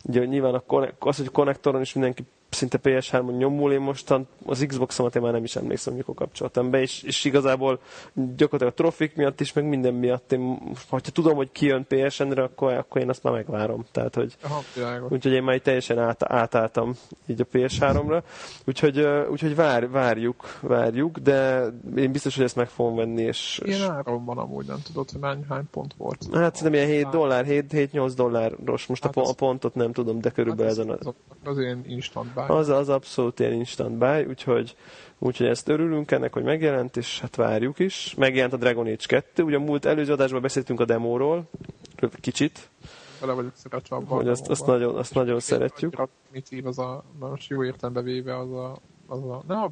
A: ugye, nyilván a, az, hogy konnektoron is mindenki szinte PS3-on nyomul, én mostan az Xbox-omat én már nem is emlékszem, mikor kapcsoltam be, és, és igazából gyakorlatilag a trofik miatt is, meg minden miatt én, ha tudom, hogy kijön PSN-re, akkor, akkor én azt már megvárom. Tehát, hogy,
B: Aha,
A: úgyhogy én már teljesen át, átálltam így a PS3-ra, úgyhogy, úgyhogy vár, várjuk, várjuk, de én biztos, hogy ezt meg fogom venni. És,
B: Ilyen áron van amúgy, nem tudod, hogy hány, hány pont volt.
A: Hát szerintem ilyen 7 dollár, 7-8 dolláros, most hát a, az, a pontot nem tudom, de körülbelül hát ezen.
B: Az, az, ilyen instant.
A: Az, az abszolút ilyen instant buy, úgyhogy, úgyhogy ezt örülünk ennek, hogy megjelent, és hát várjuk is. Megjelent a Dragon Age 2, ugye a múlt előző adásban beszéltünk a demóról, kicsit.
B: Vele vagyok szeretve abban.
A: Hogy azt, azt nagyon, azt nagyon szeretjük.
B: Mit ír az a, most jó értelembe véve az a, az a nem a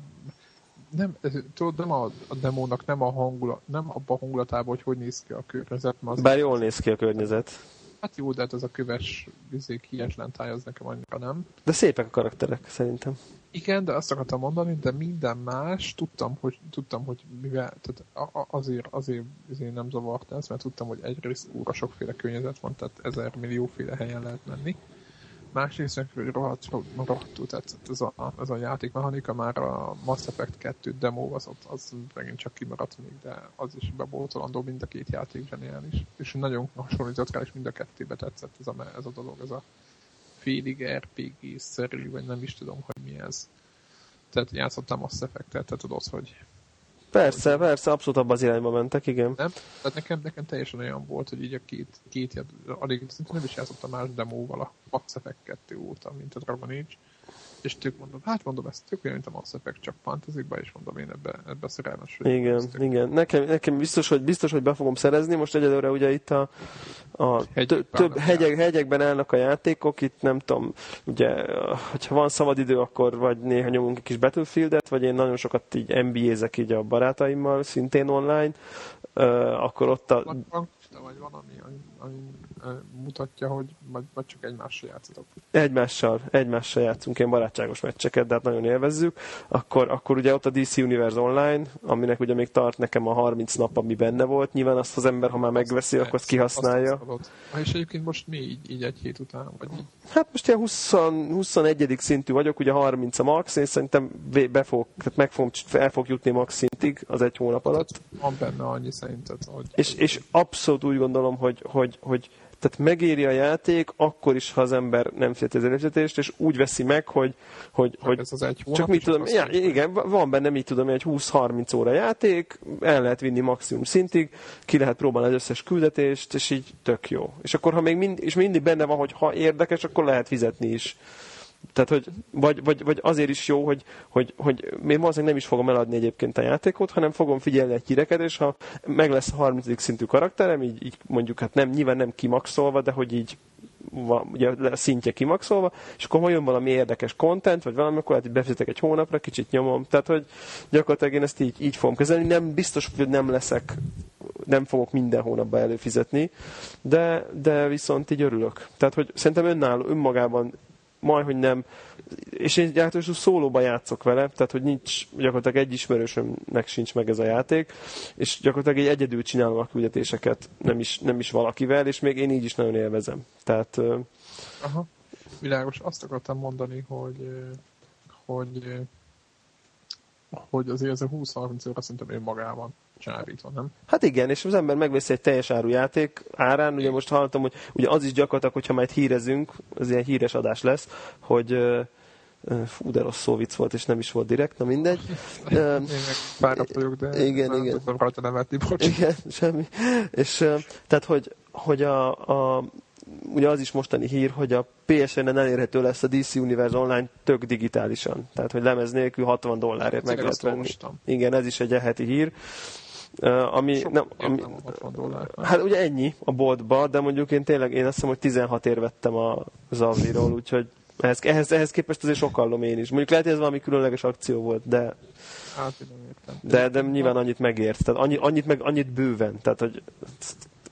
B: nem, tudod, nem a, a demónak nem a hangulat, nem abban a hangulatában, hogy hogy néz ki a környezet.
A: Bár jól néz ki a környezet.
B: Hát jó, de hát ez a köves izé, kietlen táj, az nekem annyira nem.
A: De szépek a karakterek, szerintem.
B: Igen, de azt akartam mondani, de minden más, tudtam, hogy, tudtam, hogy mivel, tehát azért, azért, azért nem zavart ez, mert tudtam, hogy egyrészt úra sokféle környezet van, tehát ezer millióféle helyen lehet menni másrészt meg rohadt, rohadtul tetszett ez a, ez a játékmechanika, már a Mass Effect 2 demo az, az megint csak kimaradt még, de az is bebótolandó mind a két játék zseniális. És nagyon hasonlított rá, és mind a kettőbe tetszett ez a, ez a dolog, ez a félig RPG-szerű, vagy nem is tudom, hogy mi ez. Tehát játszottam Mass Effect-tel, te tudod, hogy
A: Persze, persze, abszolút abban az irányba mentek, igen.
B: Nem? Tehát nekem, nekem teljesen olyan volt, hogy így a két, két alig szinte nem is játszottam más demóval a Mass Effect 2 óta, mint a Dragon Age és tök mondom, hát mondom, ezt tök olyan, mint a Mass Effect, csak fantasy és mondom én ebbe, ebbe szerelmes
A: vagyok. Igen, igen. Nekem, nekem biztos, hogy, biztos, hogy be fogom szerezni. Most egyelőre ugye itt a, a több hegyek, hegyekben állnak a játékok, itt nem tudom, ugye, hogyha van szabad idő, akkor vagy néha nyomunk egy kis Battlefieldet, vagy én nagyon sokat így NBA-zek így a barátaimmal, szintén online, uh, akkor ott a...
B: Vagy van, ami, ami mutatja, hogy vagy, vagy csak egymással játszatok?
A: Egymással, egymással játszunk ilyen barátságos meccseket, de hát nagyon élvezzük. Akkor, akkor ugye ott a DC Universe Online, aminek ugye még tart nekem a 30 nap, ami benne volt. Nyilván azt az ember, ha már megveszi, azt akkor azt kihasználja. Azt
B: és egyébként most mi így, így egy hét után? Vagy így?
A: Hát most ilyen 20, 21. szintű vagyok, ugye 30 a max, én szerintem be fog, tehát meg fogom, el fog jutni max szintig az egy hónap alatt.
B: Van benne annyi szerinted, hogy...
A: És, és abszolút úgy gondolom, hogy, hogy, hogy tehát megéri a játék, akkor is, ha az ember nem fizeti az előfizetést, és úgy veszi meg, hogy, hogy, hogy
B: ez az egy
A: csak mit tudom, ja, igen, van benne, mit tudom, egy 20-30 óra játék, el lehet vinni maximum szintig, ki lehet próbálni az összes küldetést, és így tök jó. És akkor, ha még mind, és mindig benne van, hogy ha érdekes, akkor lehet fizetni is. Tehát, hogy vagy, vagy, vagy azért is jó, hogy, hogy, hogy én valószínűleg nem is fogom eladni egyébként a játékot, hanem fogom figyelni egy híreket, és ha meg lesz a 30. szintű karakterem, így, így mondjuk, hát nem, nyilván nem kimaxolva, de hogy így van, ugye a szintje kimaxolva, és akkor ha jön valami érdekes content, vagy valami, akkor hogy befizetek egy hónapra, kicsit nyomom. Tehát, hogy gyakorlatilag én ezt így, így fogom kezelni. Nem biztos, hogy nem leszek, nem fogok minden hónapban előfizetni, de, de viszont így örülök. Tehát, hogy szerintem önálló, önmagában majd, hogy nem. És én játékos szólóban játszok vele, tehát hogy nincs, gyakorlatilag egy ismerősömnek sincs meg ez a játék, és gyakorlatilag egy egyedül csinálom a küldetéseket, nem is, nem is valakivel, és még én így is nagyon élvezem. Tehát...
B: Aha, világos. Azt akartam mondani, hogy, hogy, hogy azért ez a 20-30 óra szerintem önmagában csábítva, nem?
A: Hát igen, és az ember megveszi egy teljes áru játék árán, ugye most hallottam, hogy ugye az is gyakorlatilag, hogyha majd hírezünk, az ilyen híres adás lesz, hogy fú, de rossz szó vicc volt, és nem is volt direkt, na mindegy.
B: Én meg vagyok, de
A: igen, igen.
B: tudom rajta nevetni,
A: bocs. Igen, semmi. És tehát, hogy, hogy a, a ugye az is mostani hír, hogy a PSN-en elérhető lesz a DC Universe Online tök digitálisan. Tehát, hogy lemez nélkül 60 dollárért meg lehet venni. Igen, ez is egy eheti hír. Ami, nem, ami, hát ugye ennyi a boltba, de mondjuk én tényleg, én azt hiszem, hogy 16 ér vettem a Zavviról, úgyhogy ehhez, ehhez, ehhez képest azért sokallom én is. Mondjuk lehet, hogy ez valami különleges akció volt, de
B: hát,
A: de, de nyilván annyit megért. Tehát annyi, annyit, meg, annyit bőven. Tehát, hogy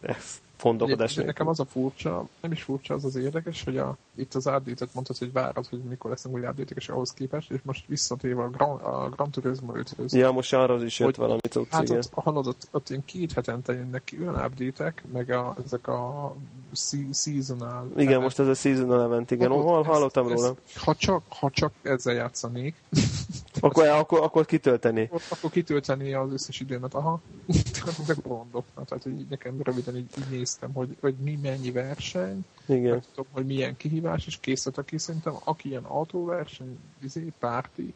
A: ez, fondokodás.
B: De nekem az a furcsa, nem is furcsa, az az érdekes, hogy a, itt az update mondtad, hogy várod, hogy mikor lesznek új update és ahhoz képest, és most visszatérve a Gran, a Gran Turismo 5
A: Ja, most arra is jött valami
B: cucc, Hát ott, hallod, ott, ott ilyen két hetente jönnek ki olyan update meg a, ezek a seasonal...
A: Igen, event. most ez a seasonal event, igen. Hol hallottam róla? Ez,
B: ha, csak, ha csak ezzel játszanék,
A: akkor, akkor, akkor kitölteni.
B: Akkor kitölteni az összes időmet, aha. Ezek gondok. Tehát, hogy nekem röviden így, így néztem, hogy, hogy mi mennyi verseny,
A: Igen.
B: tudom, hogy milyen kihívás, és készült, aki szerintem, aki ilyen autóverseny, izé, párti,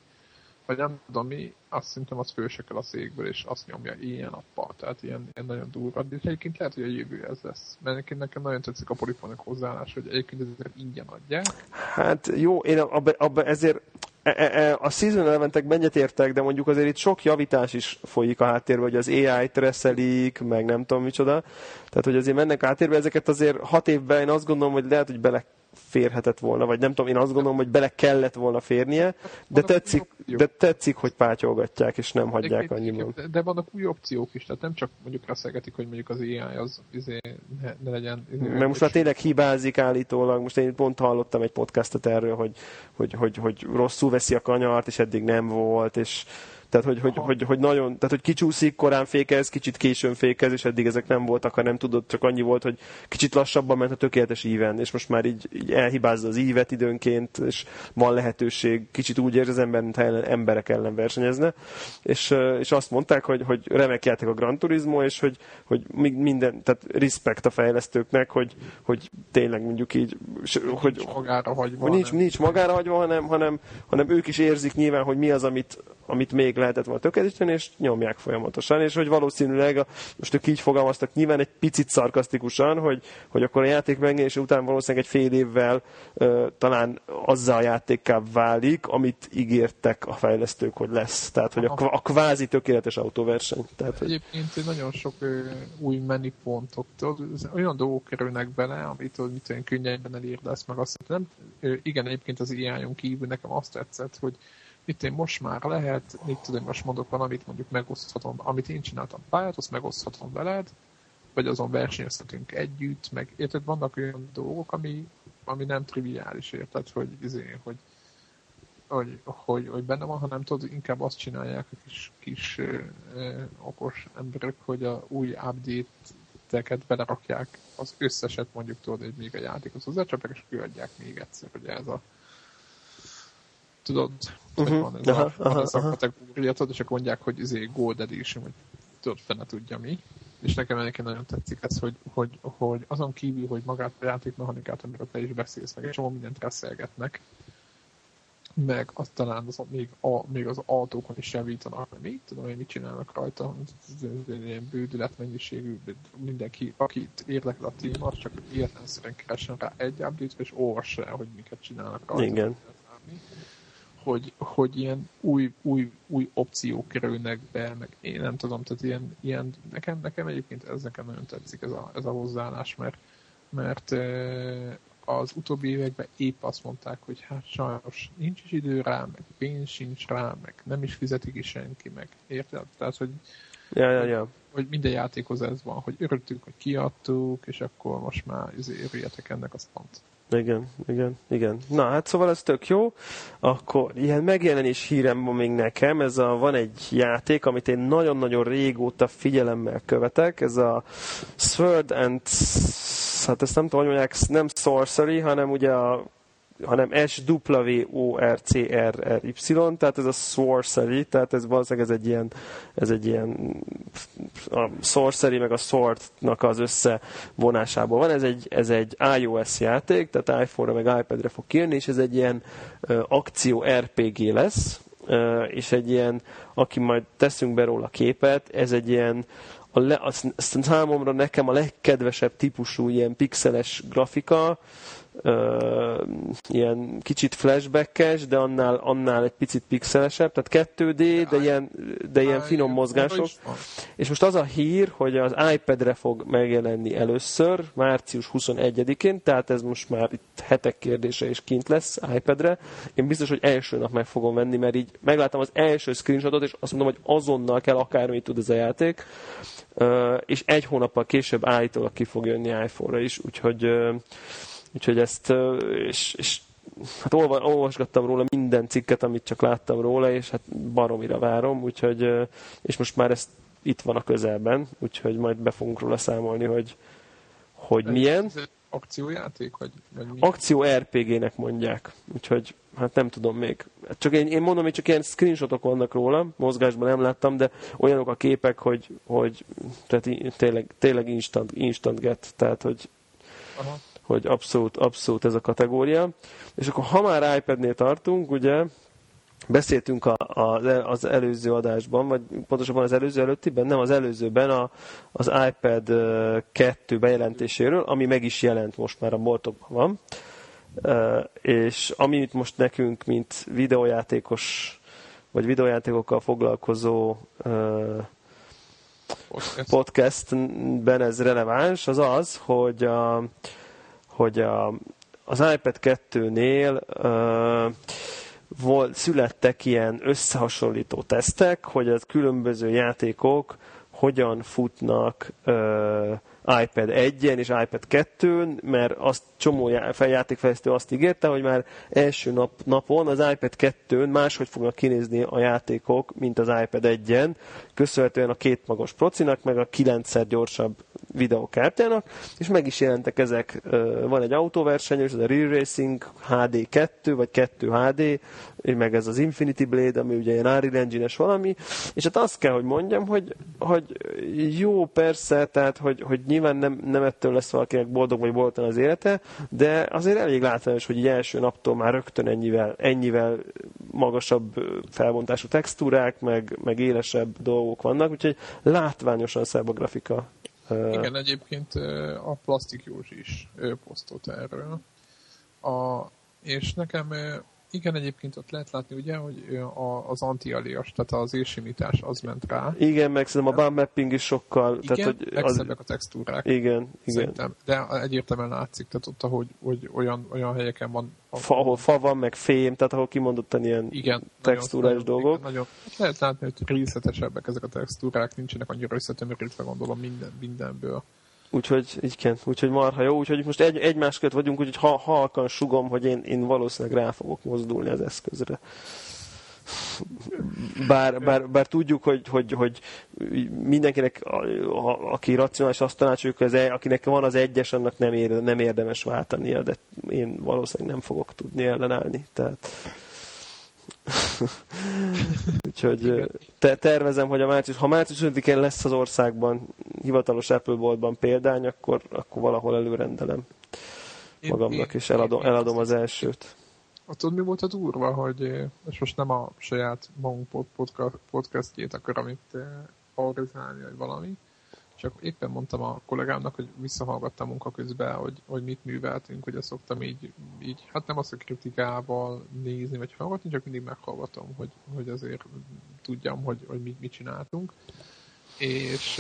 B: vagy nem tudom mi, azt szerintem az fősökel a székből, és azt nyomja ilyen nappal. Tehát ilyen, ilyen nagyon durva. De egyébként lehet, hogy a jövő ez lesz. Mert nekem, nekem nagyon tetszik a polifonik hozzáállás, hogy egyébként ezeket ingyen adják.
A: Hát jó, én abba, abba ezért a season elementek mennyit értek, de mondjuk azért itt sok javítás is folyik a háttérben, hogy az AI-t reszelik, meg nem tudom micsoda. Tehát, hogy azért mennek a háttérbe, ezeket azért hat évben én azt gondolom, hogy lehet, hogy bele férhetett volna, vagy nem tudom, én azt gondolom, hogy bele kellett volna férnie, de tetszik, de tetszik hogy pátyolgatják, és nem hagyják annyiban.
B: De, de vannak új opciók is, tehát nem csak mondjuk reszelgetik, hogy mondjuk az AI az izé, ne, ne legyen...
A: Izé, Mert most már tényleg hibázik állítólag, most én pont hallottam egy podcastot erről, hogy, hogy, hogy, hogy rosszul veszi a kanyart, és eddig nem volt, és tehát, hogy, hogy, hogy, hogy, nagyon, tehát, hogy kicsúszik, korán fékez, kicsit későn fékez, és eddig ezek nem voltak, ha nem tudod, csak annyi volt, hogy kicsit lassabban ment a tökéletes íven, és most már így, így elhibázza az ívet időnként, és van lehetőség, kicsit úgy érzi az ember, mintha emberek ellen versenyezne, és, és azt mondták, hogy, hogy remek játék a Gran Turismo, és hogy, hogy minden, tehát respekt a fejlesztőknek, hogy, hogy tényleg mondjuk így, hogy,
B: nincs magára hagyva,
A: nincs, nincs magára hagyva, hanem, hanem, hanem ők is érzik nyilván, hogy mi az, amit, amit még lehetett volna tökéletesen, és nyomják folyamatosan, és hogy valószínűleg, a, most ők így fogalmaztak nyilván egy picit szarkasztikusan, hogy, hogy akkor a játék megjelenése után valószínűleg egy fél évvel uh, talán azzal a játékká válik, amit ígértek a fejlesztők, hogy lesz. Tehát, hogy a, a kvázi tökéletes autóverseny. Tehát,
B: hogy... Egyébként nagyon sok uh, új menüpontok, olyan dolgok kerülnek bele, amit mit olyan könnyebben elírdasz, meg azt nem, uh, igen, egyébként az ilyen kívül nekem azt tetszett, hogy itt én most már lehet, mit tudom, most mondok valamit, mondjuk megoszthatom, amit én csináltam pályát, azt megoszthatom veled, vagy azon versenyeztetünk együtt, meg érted, vannak olyan dolgok, ami, ami nem triviális, érted, hogy, izé, hogy, hogy, hogy, hogy benne van, hanem tudod, inkább azt csinálják a kis, kis ö, ö, okos emberek, hogy a új update-teket belerakják az összeset, mondjuk tudod, hogy még a játékhoz hozzácsapják, és kiadják még egyszer, hogy ez a tudod, uh-huh. van ez, aha, a, aha, van ez aha. a kategória, tudod, és akkor mondják, hogy izé Gold Edition, vagy tudod, fene tudja mi. És nekem egyébként nagyon tetszik ez, hogy, hogy, hogy azon kívül, hogy magát a játékmechanikát, amiről te is beszélsz, meg egy csomó mindent reszelgetnek, meg azt talán az, még, a, még az autókon is javítanak, mert mit tudom hogy mit csinálnak rajta, ilyen bődület mennyiségű, mindenki, akit érdekel a téma, csak értelemszerűen keresen rá egy update és olvassa el, hogy miket csinálnak rajta.
A: Igen
B: hogy, hogy ilyen új, új, új opciók kerülnek be, meg én nem tudom, tehát ilyen, ilyen nekem, nekem egyébként ez nekem nagyon tetszik ez a, ez a hozzáállás, mert, mert az utóbbi években épp azt mondták, hogy hát sajnos nincs is idő rá, meg pénz sincs rá, meg nem is fizeti ki senki, meg érted? Tehát, hogy,
A: ja, ja, ja.
B: hogy, minden játékhoz ez van, hogy örültünk, hogy kiadtuk, és akkor most már izé, ennek a pont.
A: Igen, igen, igen. Na, hát szóval ez tök jó. Akkor ilyen megjelenés hírem van még nekem. Ez a, van egy játék, amit én nagyon-nagyon régóta figyelemmel követek. Ez a Sword and hát ezt nem tudom, hogy mondják, nem sorcery, hanem ugye a hanem S-W-O-R-C-R-R-Y, tehát ez a sorcery, tehát ez valószínűleg ez egy ilyen, ez egy ilyen a sorcery meg a swordnak az összevonásából van. Ez egy, ez egy iOS játék, tehát iPhone-ra meg iPad-re fog kijönni, és ez egy ilyen uh, akció RPG lesz, uh, és egy ilyen, aki majd teszünk be róla képet, ez egy ilyen a le, a, számomra nekem a legkedvesebb típusú ilyen pixeles grafika, ö, ilyen kicsit flashbackes, de annál, annál egy picit pixelesebb, tehát 2D, de ilyen, de ilyen finom mozgások. És most az a hír, hogy az iPad-re fog megjelenni először, március 21-én, tehát ez most már itt hetek kérdése és kint lesz iPad-re. Én biztos, hogy első nap meg fogom venni, mert így megláttam az első screenshotot, és azt mondom, hogy azonnal kell akármit tud ez a játék. Uh, és egy hónappal később állítólag ki fog jönni iPhone-ra is, úgyhogy uh, Úgyhogy ezt, és, és hát olvasgattam róla minden cikket, amit csak láttam róla, és hát baromira várom, úgyhogy, és most már ezt itt van a közelben, úgyhogy majd be fogunk róla számolni, hogy, hogy milyen.
B: Akciójáték? Vagy, vagy mi?
A: Akció RPG-nek mondják, úgyhogy hát nem tudom még. Csak én, én mondom, hogy csak ilyen screenshotok vannak róla, mozgásban nem láttam, de olyanok a képek, hogy, hogy tehát tényleg, tényleg instant, instant get, tehát hogy Aha hogy abszolút, abszolút ez a kategória. És akkor ha már iPad-nél tartunk, ugye, beszéltünk a, a, az előző adásban, vagy pontosabban az előző előttiben, nem az előzőben a, az iPad 2 bejelentéséről, ami meg is jelent most már a boltokban van. És amit most nekünk, mint videójátékos, vagy videójátékokkal foglalkozó podcastben ez releváns, az az, hogy a, hogy a, az iPad 2-nél uh, volt, születtek ilyen összehasonlító tesztek, hogy az különböző játékok hogyan futnak uh, iPad 1-en és iPad 2-n, mert azt csomó feljátékfejlesztő azt ígérte, hogy már első nap, napon az iPad 2-n máshogy fognak kinézni a játékok, mint az iPad 1-en, köszönhetően a két magos procinak, meg a kilencszer gyorsabb videokártyának, és meg is jelentek ezek, van egy autóverseny, ez a Real Racing HD 2, vagy 2 HD, meg ez az Infinity Blade, ami ugye ilyen Unreal engine valami, és hát azt kell, hogy mondjam, hogy, hogy jó persze, tehát hogy, hogy nyilván nem, nem ettől lesz valakinek boldog vagy boldog az élete, de azért elég látványos, hogy egy első naptól már rögtön ennyivel, ennyivel magasabb felbontású textúrák, meg, meg élesebb dolgok vannak, úgyhogy látványosan szebb a grafika.
B: Igen, egyébként a Plastik Józsi is posztolt erről. A, és nekem igen, egyébként ott lehet látni, ugye, hogy az anti-alias, tehát az érsimítás az ment rá.
A: Igen, meg szerintem a bump mapping is sokkal...
B: Igen,
A: tehát,
B: hogy az... a textúrák.
A: Igen, igen.
B: Szerintem. De egyértelműen látszik, tehát ott, ahogy, hogy olyan, olyan helyeken van...
A: Fa, ahol fa van, meg fém, tehát ahol kimondottan ilyen igen, textúrás nagyon, dolgok. Igen,
B: nagyon, lehet látni, hogy részletesebbek ezek a textúrák, nincsenek annyira összetömörítve, gondolom minden, mindenből.
A: Úgyhogy igen, úgyhogy marha jó, úgyhogy most egy, egymás között vagyunk, úgyhogy ha halkan sugom, hogy én, én valószínűleg rá fogok mozdulni az eszközre. Bár, bár, bár tudjuk, hogy, hogy, hogy mindenkinek, a, a, aki racionális, azt tanácsoljuk, hogy az, e, akinek van az egyes, annak nem, ér, nem érdemes váltania, de én valószínűleg nem fogok tudni ellenállni. Tehát Úgyhogy te, tervezem, hogy a március, ha március 5-én lesz az országban hivatalos Apple boltban példány, akkor, akkor valahol előrendelem magamnak, és eladom, eladom az elsőt.
B: Tudod, mi volt a durva, hogy, és most nem a saját magunk podcastjét akar, amit favorizálni, vagy valami, csak éppen mondtam a kollégámnak, hogy visszahallgattam munka közben, hogy, hogy mit műveltünk, hogy azt szoktam így, így, hát nem azt, hogy kritikával nézni, vagy hallgatni, csak mindig meghallgatom, hogy, hogy azért tudjam, hogy, hogy mit, mit csináltunk. És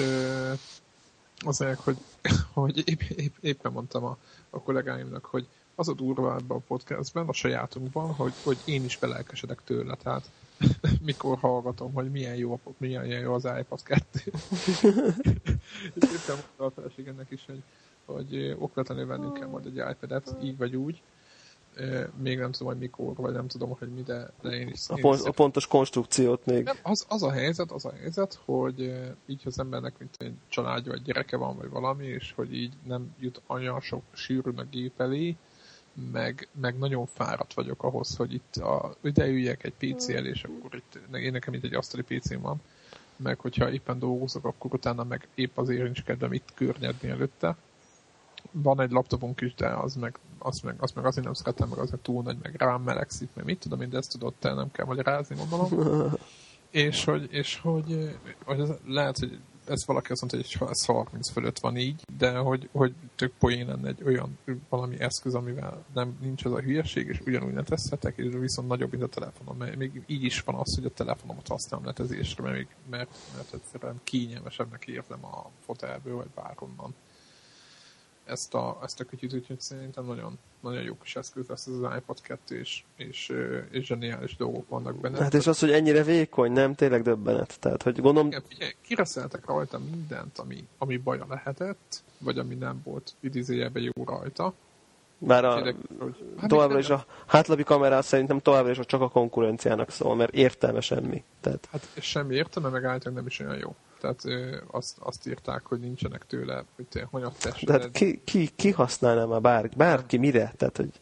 B: az mondják, hogy, hogy épp, épp, éppen mondtam a, a kollégáimnak, hogy az a durva ebben a podcastben, a sajátunkban, hogy, hogy én is belelkesedek tőle, tehát mikor hallgatom, hogy milyen jó, milyen jó az iPad 2. és éppen a feleségemnek is, hogy, hogy okvetlenül vennünk kell majd egy iPad-et, így vagy úgy. Még nem tudom, hogy mikor, vagy nem tudom, hogy mi, de, de én is...
A: A, pont, a pontos konstrukciót még. Nem,
B: az, az, a helyzet, az a helyzet, hogy így az embernek, mint egy családja, vagy gyereke van, vagy valami, és hogy így nem jut olyan sok sűrűn a gép elé, meg, meg nagyon fáradt vagyok ahhoz, hogy itt a, üljek egy PC el, és akkor itt, én nekem itt egy asztali PC-m van, meg hogyha éppen dolgozok, akkor utána meg épp azért nincs kedvem itt környedni előtte. Van egy laptopunk is, de az meg, az meg, az meg azért nem szeretem, meg az meg túl nagy, meg rám melegszik, meg mit tudom, de ezt tudod te, nem kell magyarázni, gondolom. és hogy, és hogy, hogy ez, lehet, hogy ez valaki azt mondta, hogy ez 30 fölött van így, de hogy, hogy tök poén lenne egy olyan valami eszköz, amivel nem nincs az a hülyeség, és ugyanúgy netezhetek, és viszont nagyobb, mint a telefonom. Mert még így is van az, hogy a telefonomat használom netezésre, mert, még, mert, mert egyszerűen kényelmesebbnek érzem a fotelből, vagy bárhonnan ezt a, ezt a kütyüt, úgyhogy szerintem nagyon, nagyon jó kis eszköz lesz ez az iPod 2, és, és, és zseniális dolgok vannak benne.
A: Hát és az, hogy ennyire vékony, nem? Tényleg döbbenet. Tehát, hogy gondolom... Igen,
B: figyelj, kireszeltek rajta mindent, ami, ami baja lehetett, vagy ami nem volt idézőjelben jó rajta.
A: Bár a, Tényleg, hogy, hát továbbra is a hátlapi kamerá szerintem továbbra is csak a konkurenciának szól, mert értelme semmi. Tehát...
B: Hát semmi értelme, meg állítólag nem is olyan jó. Tehát ö, azt, azt írták, hogy nincsenek tőle, hogy te
A: De hát ki, ki, ki használná már bár, bárki mire? Tehát, hogy...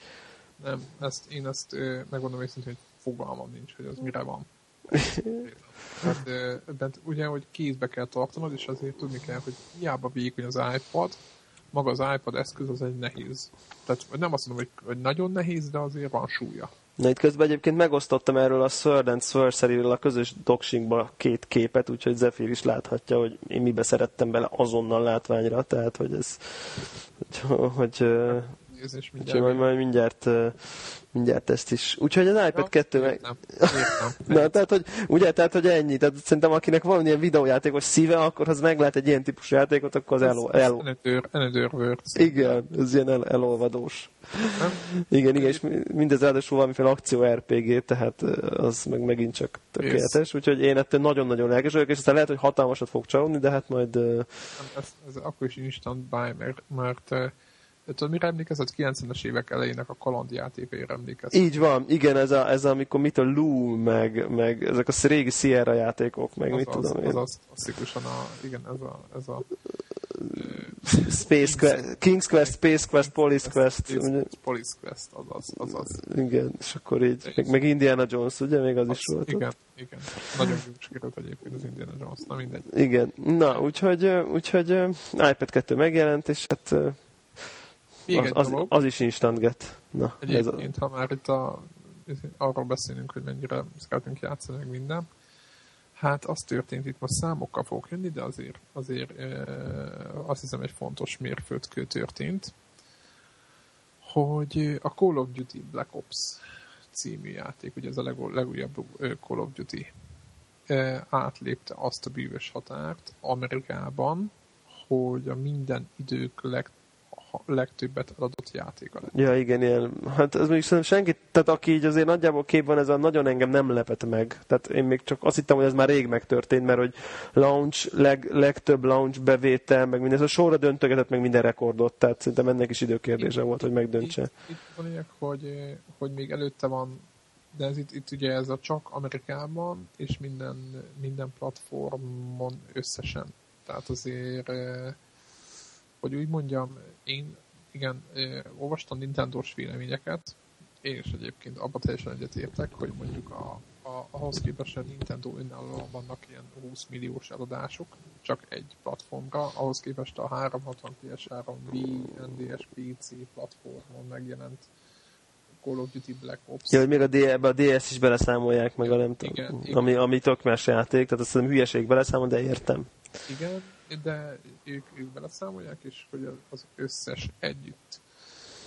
B: Nem, ezt, én ezt megmondom őszintén, hogy fogalmam nincs, hogy az mire van. hát, de ugye, hogy kézbe kell tartanod, és azért tudni kell, hogy hiába vékony az iPad, maga az iPad eszköz az egy nehéz. Tehát nem azt mondom, hogy, hogy nagyon nehéz, de azért van súlya.
A: Na itt közben egyébként megosztottam erről a Sword and Sorcery-ről a közös doxingba két képet, úgyhogy Zephyr is láthatja, hogy én mibe szerettem bele azonnal látványra, tehát hogy ez, hogy, hogy nézés mindjárt. Úgyhogy majd, majd mindjárt, mindjárt ezt is. Úgyhogy az iPad ja, 2 meg... Na, tehát, hogy, ugye, tehát, hogy ennyi. Tehát szerintem akinek van ilyen videójátékos szíve, akkor az meglát egy ilyen típusú játékot, akkor az el... el...
B: Another, words.
A: Igen, ez ilyen el, elolvadós. Nem? Igen, igen, és mindez ráadásul valamiféle akció RPG, tehát az meg megint csak tökéletes, úgyhogy én ettől nagyon-nagyon lelkes vagyok, és aztán lehet, hogy hatalmasat fog csalódni, de hát majd...
B: Ez, ez akkor is instant buy, mert, mert Tudod, mire emlékezett? 90-es évek elejének a kalandjátékaira emlékezett.
A: Így van, igen, ez, a, ez a, amikor mit a Lou, meg, meg ezek a régi Sierra játékok, meg az, mit
B: az,
A: tudom én.
B: Az, az, klasszikusan a, igen, ez a, ez a
A: Space Quest, King's Quest, Space Quest, Police Quest.
B: Police Quest, azaz, azaz.
A: Igen, és akkor így, meg, meg Indiana Jones, ugye, még az, az is volt.
B: Igen, ott. igen. Nagyon jó sikerült egyébként az Indiana Jones, na mindegy.
A: Igen, na, úgyhogy, úgyhogy iPad 2 megjelent, és hát az, az, az, is instant get.
B: Na, Egyébként, ez a... ha már itt a, arról beszélünk, hogy mennyire szeretünk játszani, meg minden, hát az történt, itt most számokkal fogok jönni, de azért, azért e, azt hiszem egy fontos mérföldkő történt, hogy a Call of Duty Black Ops című játék, ugye ez a legújabb, legújabb Call of Duty, e, átlépte azt a bűvös határt Amerikában, hogy a minden idők leg legtöbbet adott játéka lett.
A: Ja, igen, ilyen. Hát ez még szerintem senki, tehát aki így azért nagyjából kép van, ez a nagyon engem nem lepett meg. Tehát én még csak azt hittem, hogy ez már rég megtörtént, mert hogy launch, leg, legtöbb launch bevétel, meg minden, ez a sorra döntögetett meg minden rekordot, tehát szerintem ennek is időkérdése itt, volt, hogy megdöntse. Itt,
B: itt van ilyen, hogy, hogy még előtte van de ez itt, itt ugye ez a csak Amerikában, és minden, minden platformon összesen. Tehát azért hogy úgy mondjam, én igen, olvastam Nintendo-s véleményeket, és egyébként abban teljesen egyetértek, hogy mondjuk a, a, ahhoz képest, hogy Nintendo önállóan vannak ilyen 20 milliós eladások, csak egy platformra, ahhoz képest a 360 PS3 Wii, NDS, PC platformon megjelent Call of Duty Black Ops.
A: Ja, hogy még a, D- a DS is beleszámolják, meg a nem tudom, ami, ami tök más játék, tehát azt hiszem hülyeség beleszámol, de értem.
B: Igen, de ők, ők beleszámolják, és hogy az összes együtt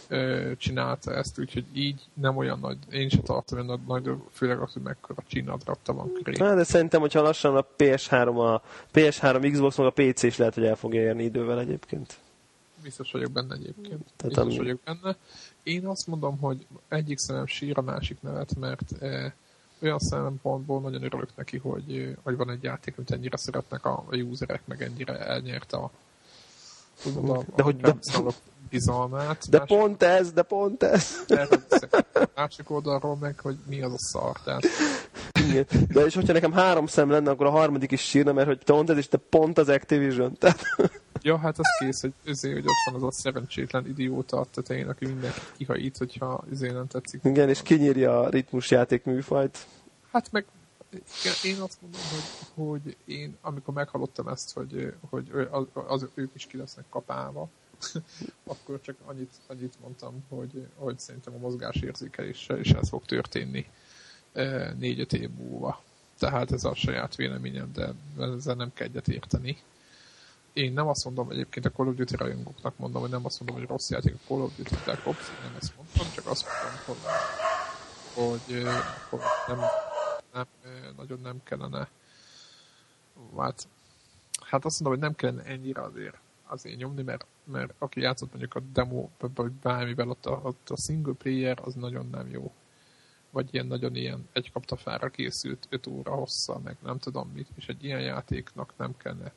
B: ö, csinálta ezt, úgyhogy így nem olyan nagy, én sem tartom hogy nagy, főleg az, hogy mekkora csinnadratta van köré.
A: Na, de szerintem, hogyha lassan a PS3, a PS3, Xbox, meg a PC is lehet, hogy el fogja érni idővel egyébként.
B: Biztos vagyok benne egyébként. Tehát Biztos ami... vagyok benne. Én azt mondom, hogy egyik szemem sír a másik nevet, mert eh, olyan szempontból nagyon örülök neki, hogy, hogy van egy játék, amit ennyire szeretnek a, a userek, meg ennyire elnyerte a,
A: a, a, de hogy de,
B: bizalmát.
A: De másik, pont ez, de pont ez.
B: Másik oldalról meg, hogy mi az a szar. Tehát...
A: Igen. De és hogyha nekem három szem lenne, akkor a harmadik is sírna, mert hogy pont ez, és te pont az Activision. Tehát...
B: Ja, hát az kész, hogy, azért, hogy ott van az a szerencsétlen idióta a tetején, aki mindenki kihajít, hogyha azért nem tetszik.
A: Igen, és kinyírja a ritmusjáték műfajt.
B: Hát meg igen, én azt mondom, hogy, hogy én, amikor meghallottam ezt, hogy, hogy az, az, ők is ki lesznek kapálva, akkor csak annyit, annyit mondtam, hogy, hogy szerintem a mozgásérzékeléssel is ez fog történni négy-öt év múlva. Tehát ez a saját véleményem, de ezzel nem kell egyet érteni én nem azt mondom, egyébként a Call of Duty rajongóknak mondom, hogy nem azt mondom, hogy rossz játék a Call of Duty Black Ops, nem ezt mondtam, csak azt mondom, hogy, hogy, hogy nem, nem, nagyon nem kellene hát, hát azt mondom, hogy nem kellene ennyire azért, azért nyomni, mert, mert aki játszott mondjuk a demo, vagy bármivel ott a, ott a single player, az nagyon nem jó. Vagy ilyen nagyon ilyen egy kapta fára készült 5 óra hossza, meg nem tudom mit, és egy ilyen játéknak nem kellene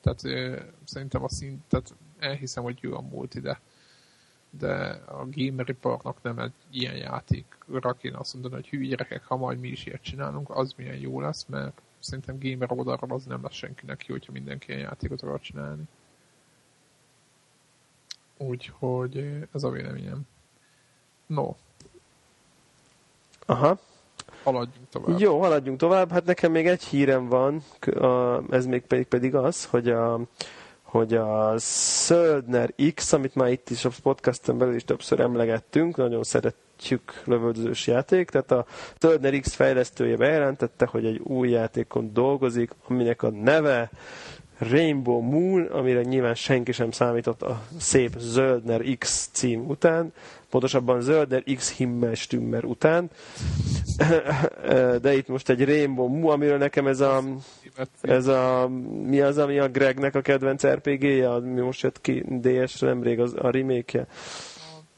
B: tehát ö, szerintem a szint, tehát elhiszem, hogy jó a multi, de, de a gameriparnak nem egy ilyen játékra kéne azt mondani, hogy hű gyerekek, ha majd mi is ilyet csinálunk, az milyen jó lesz, mert szerintem gamer oldalról az nem lesz senkinek jó, hogyha mindenki ilyen játékot akar csinálni. Úgyhogy ez a véleményem. No.
A: Aha
B: haladjunk tovább.
A: Jó, haladjunk tovább. Hát nekem még egy hírem van, ez még pedig, pedig az, hogy a, hogy a Söldner X, amit már itt is a podcasten belül is többször emlegettünk, nagyon szeretjük lövöldözős játék, tehát a Söldner X fejlesztője bejelentette, hogy egy új játékon dolgozik, aminek a neve Rainbow Moon, amire nyilván senki sem számított a szép Zöldner X cím után, pontosabban Zöldner X Himmelstummer után, de itt most egy Rainbow Moon, amiről nekem ez a, ez a mi az, ami a Gregnek a kedvenc RPG-je, ami most jött ki DS-re nemrég az, a remake-je.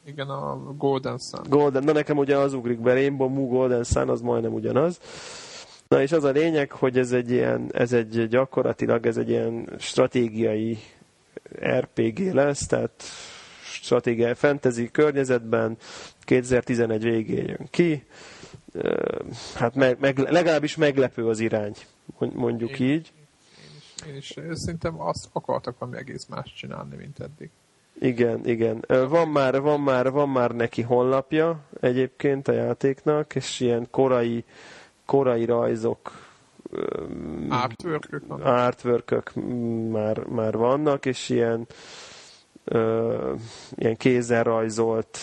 B: Igen, a Golden Sun.
A: Golden, na nekem ugye az ugrik be, Rainbow Moon Golden Sun, az majdnem ugyanaz. Na és az a lényeg, hogy ez egy ilyen, ez egy gyakorlatilag ez egy ilyen stratégiai RPG lesz, tehát stratégiai fantasy környezetben 2011 végén jön ki. Hát meg, meg, legalábbis meglepő az irány, mondjuk én, így.
B: Én is, én is szerintem azt akartak valami egész más csinálni, mint eddig.
A: Igen, igen. Van már, van már, van már neki honlapja egyébként a játéknak, és ilyen korai korai rajzok
B: artwork
A: artwork már, már vannak, és ilyen ö, ilyen kézzel rajzolt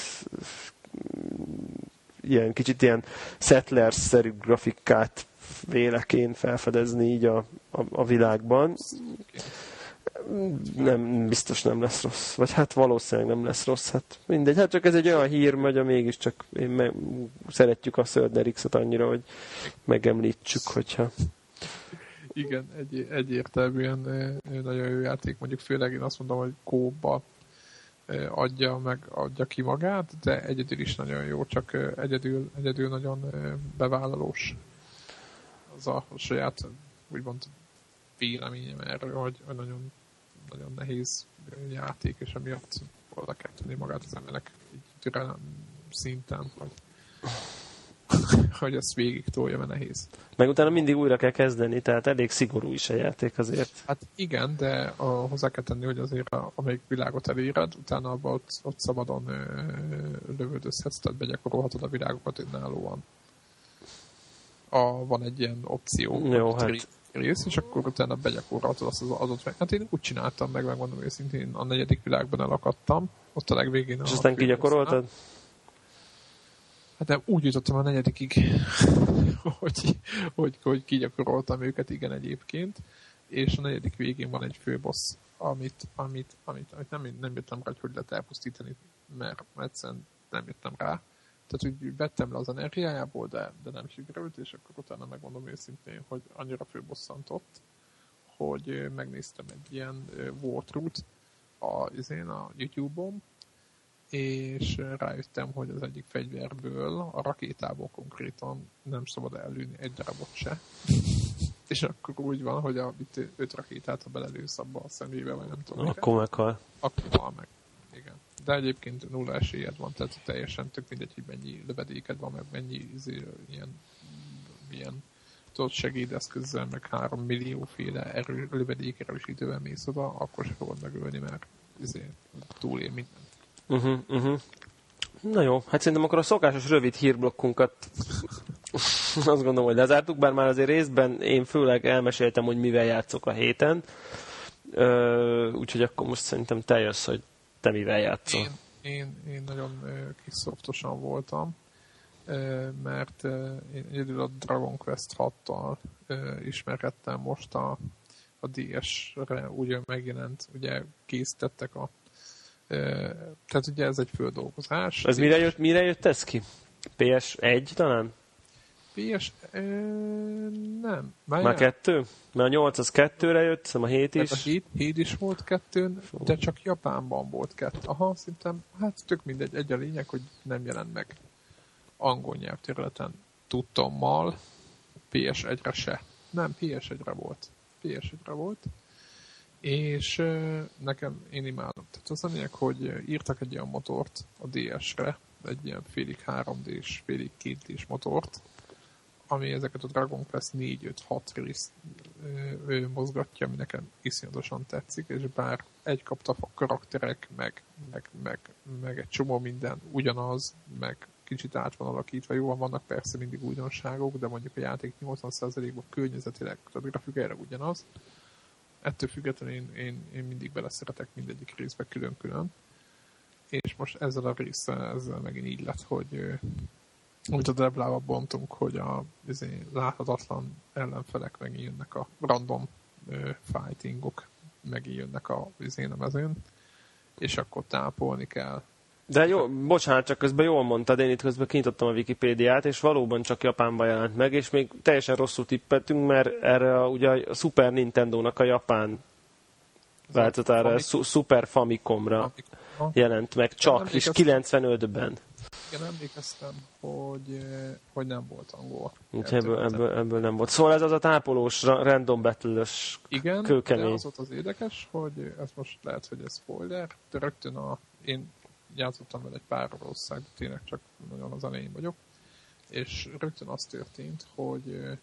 A: ilyen kicsit ilyen settlers-szerű grafikát vélekén felfedezni így a, a, a világban. Nem, biztos nem lesz rossz. Vagy hát valószínűleg nem lesz rossz. Hát mindegy. Hát csak ez egy olyan hír, hogy a mégiscsak én me- szeretjük a Söldner X-ot annyira, hogy megemlítsük, hogyha...
B: Igen, egy, egyértelműen nagyon jó játék. Mondjuk főleg én azt mondom, hogy kóba adja meg, adja ki magát, de egyedül is nagyon jó, csak egyedül, egyedül nagyon bevállalós az a saját úgymond véleményem erről, hogy nagyon nagyon nehéz játék, és emiatt oda kell tenni magát az embernek így türelem szinten, hogy, hogy ezt végig tolja, mert nehéz.
A: Meg utána mindig újra kell kezdeni, tehát elég szigorú is a játék azért.
B: Hát igen, de a, hozzá kell tenni, hogy azért a, amelyik világot eléred, utána abban ott, ott szabadon ö, lövöldözhetsz, tehát begyakorolhatod a világokat önállóan. A, van egy ilyen opció,
A: Jó, hát
B: rész, és akkor utána begyakoroltad azt az adott meg. Hát én úgy csináltam meg, megmondom őszintén, a negyedik világban elakadtam, ott a legvégén.
A: És aztán kigyakoroltad?
B: Hát nem, úgy jutottam a negyedikig, hogy, hogy, hogy kigyakoroltam őket, igen egyébként, és a negyedik végén van egy főbossz, amit, amit, amit, amit nem, nem jöttem rá, hogy hogy lehet elpusztítani, mert egyszerűen nem jöttem rá tehát úgy vettem le az energiájából, de, de nem sikerült, és akkor utána megmondom őszintén, hogy annyira főbosszantott, hogy megnéztem egy ilyen walkthrough a, izén, a YouTube-on, és rájöttem, hogy az egyik fegyverből, a rakétából konkrétan nem szabad előni egy darabot se. és akkor úgy van, hogy a, itt öt rakétát, ha belelősz abba a szemébe, vagy nem tudom.
A: Akkor meghal.
B: Akkor meg de egyébként nulla esélyed van, tehát teljesen tök mindegy, hogy mennyi lövedéked van, meg mennyi izé, ilyen, ilyen tudod segédeszközzel, meg három millióféle erő, lövedék erősítővel mész oda, akkor se fogod megölni, mert izé, túlél mindent.
A: Uh-huh, uh-huh. Na jó, hát szerintem akkor a szokásos rövid hírblokkunkat azt gondolom, hogy lezártuk, bár már azért részben én főleg elmeséltem, hogy mivel játszok a héten. úgyhogy akkor most szerintem te jössz, hogy te mivel játszol?
B: Én, én, én nagyon kis szoftosan voltam, mert én egyedül a Dragon Quest 6-tal ismerkedtem most a a DS-re ugye megjelent, ugye készítettek a tehát ugye ez egy földolgozás.
A: Ez mire jött, mire jött ez ki? PS1 talán?
B: PS... Nem.
A: Már, Már kettő? Mert a 8 az kettőre jött, hiszem a 7 is.
B: Hát a 7, 7 is volt kettőn, de csak Japánban volt kettő. Aha, szerintem, hát tök mindegy, egy a lényeg, hogy nem jelent meg angol nyelvterületen tudtommal, PS1-re se. Nem, PS1-re volt. PS1-re volt. És nekem én imádom. Tehát az a lényeg, hogy írtak egy olyan motort a DS-re, egy ilyen félig 3D-s, félig 2D-s motort, ami ezeket a Dragon Quest 4-5-6 rész ő mozgatja, ami nekem iszonyatosan tetszik, és bár egy kapta a karakterek, meg, meg, meg, meg egy csomó minden ugyanaz, meg kicsit át van alakítva, jó, vannak persze mindig újdonságok, de mondjuk a játék 80%-ban környezetileg, a grafikára ugyanaz. Ettől függetlenül én, én, én mindig beleszeretek mindegyik részbe külön-külön. És most ezzel a résszel, ezzel megint így lett, hogy amit a Deblába bontunk, hogy a izé, láthatatlan ellenfelek jönnek a random ö, fightingok, jönnek a izén a mezőn, és akkor tápolni kell.
A: De jó, bocsánat, csak közben jól mondtad, én itt közben kinyitottam a Wikipédiát, és valóban csak Japánban jelent meg, és még teljesen rosszul tippeltünk, mert erre a, ugye a Super Nintendo-nak a japán változatára, Super Famicomra jelent meg csak, és 95-ben.
B: Igen, emlékeztem, hogy, hogy nem volt angol.
A: ebből, ebből, ebből, nem volt. Szóval ez az a tápolós, random battle
B: Igen, kőkemény. de az ott az érdekes, hogy ez most lehet, hogy ez spoiler, de rögtön a, én játszottam vele egy pár ország, de tényleg csak nagyon az elején vagyok, és rögtön az történt, hogy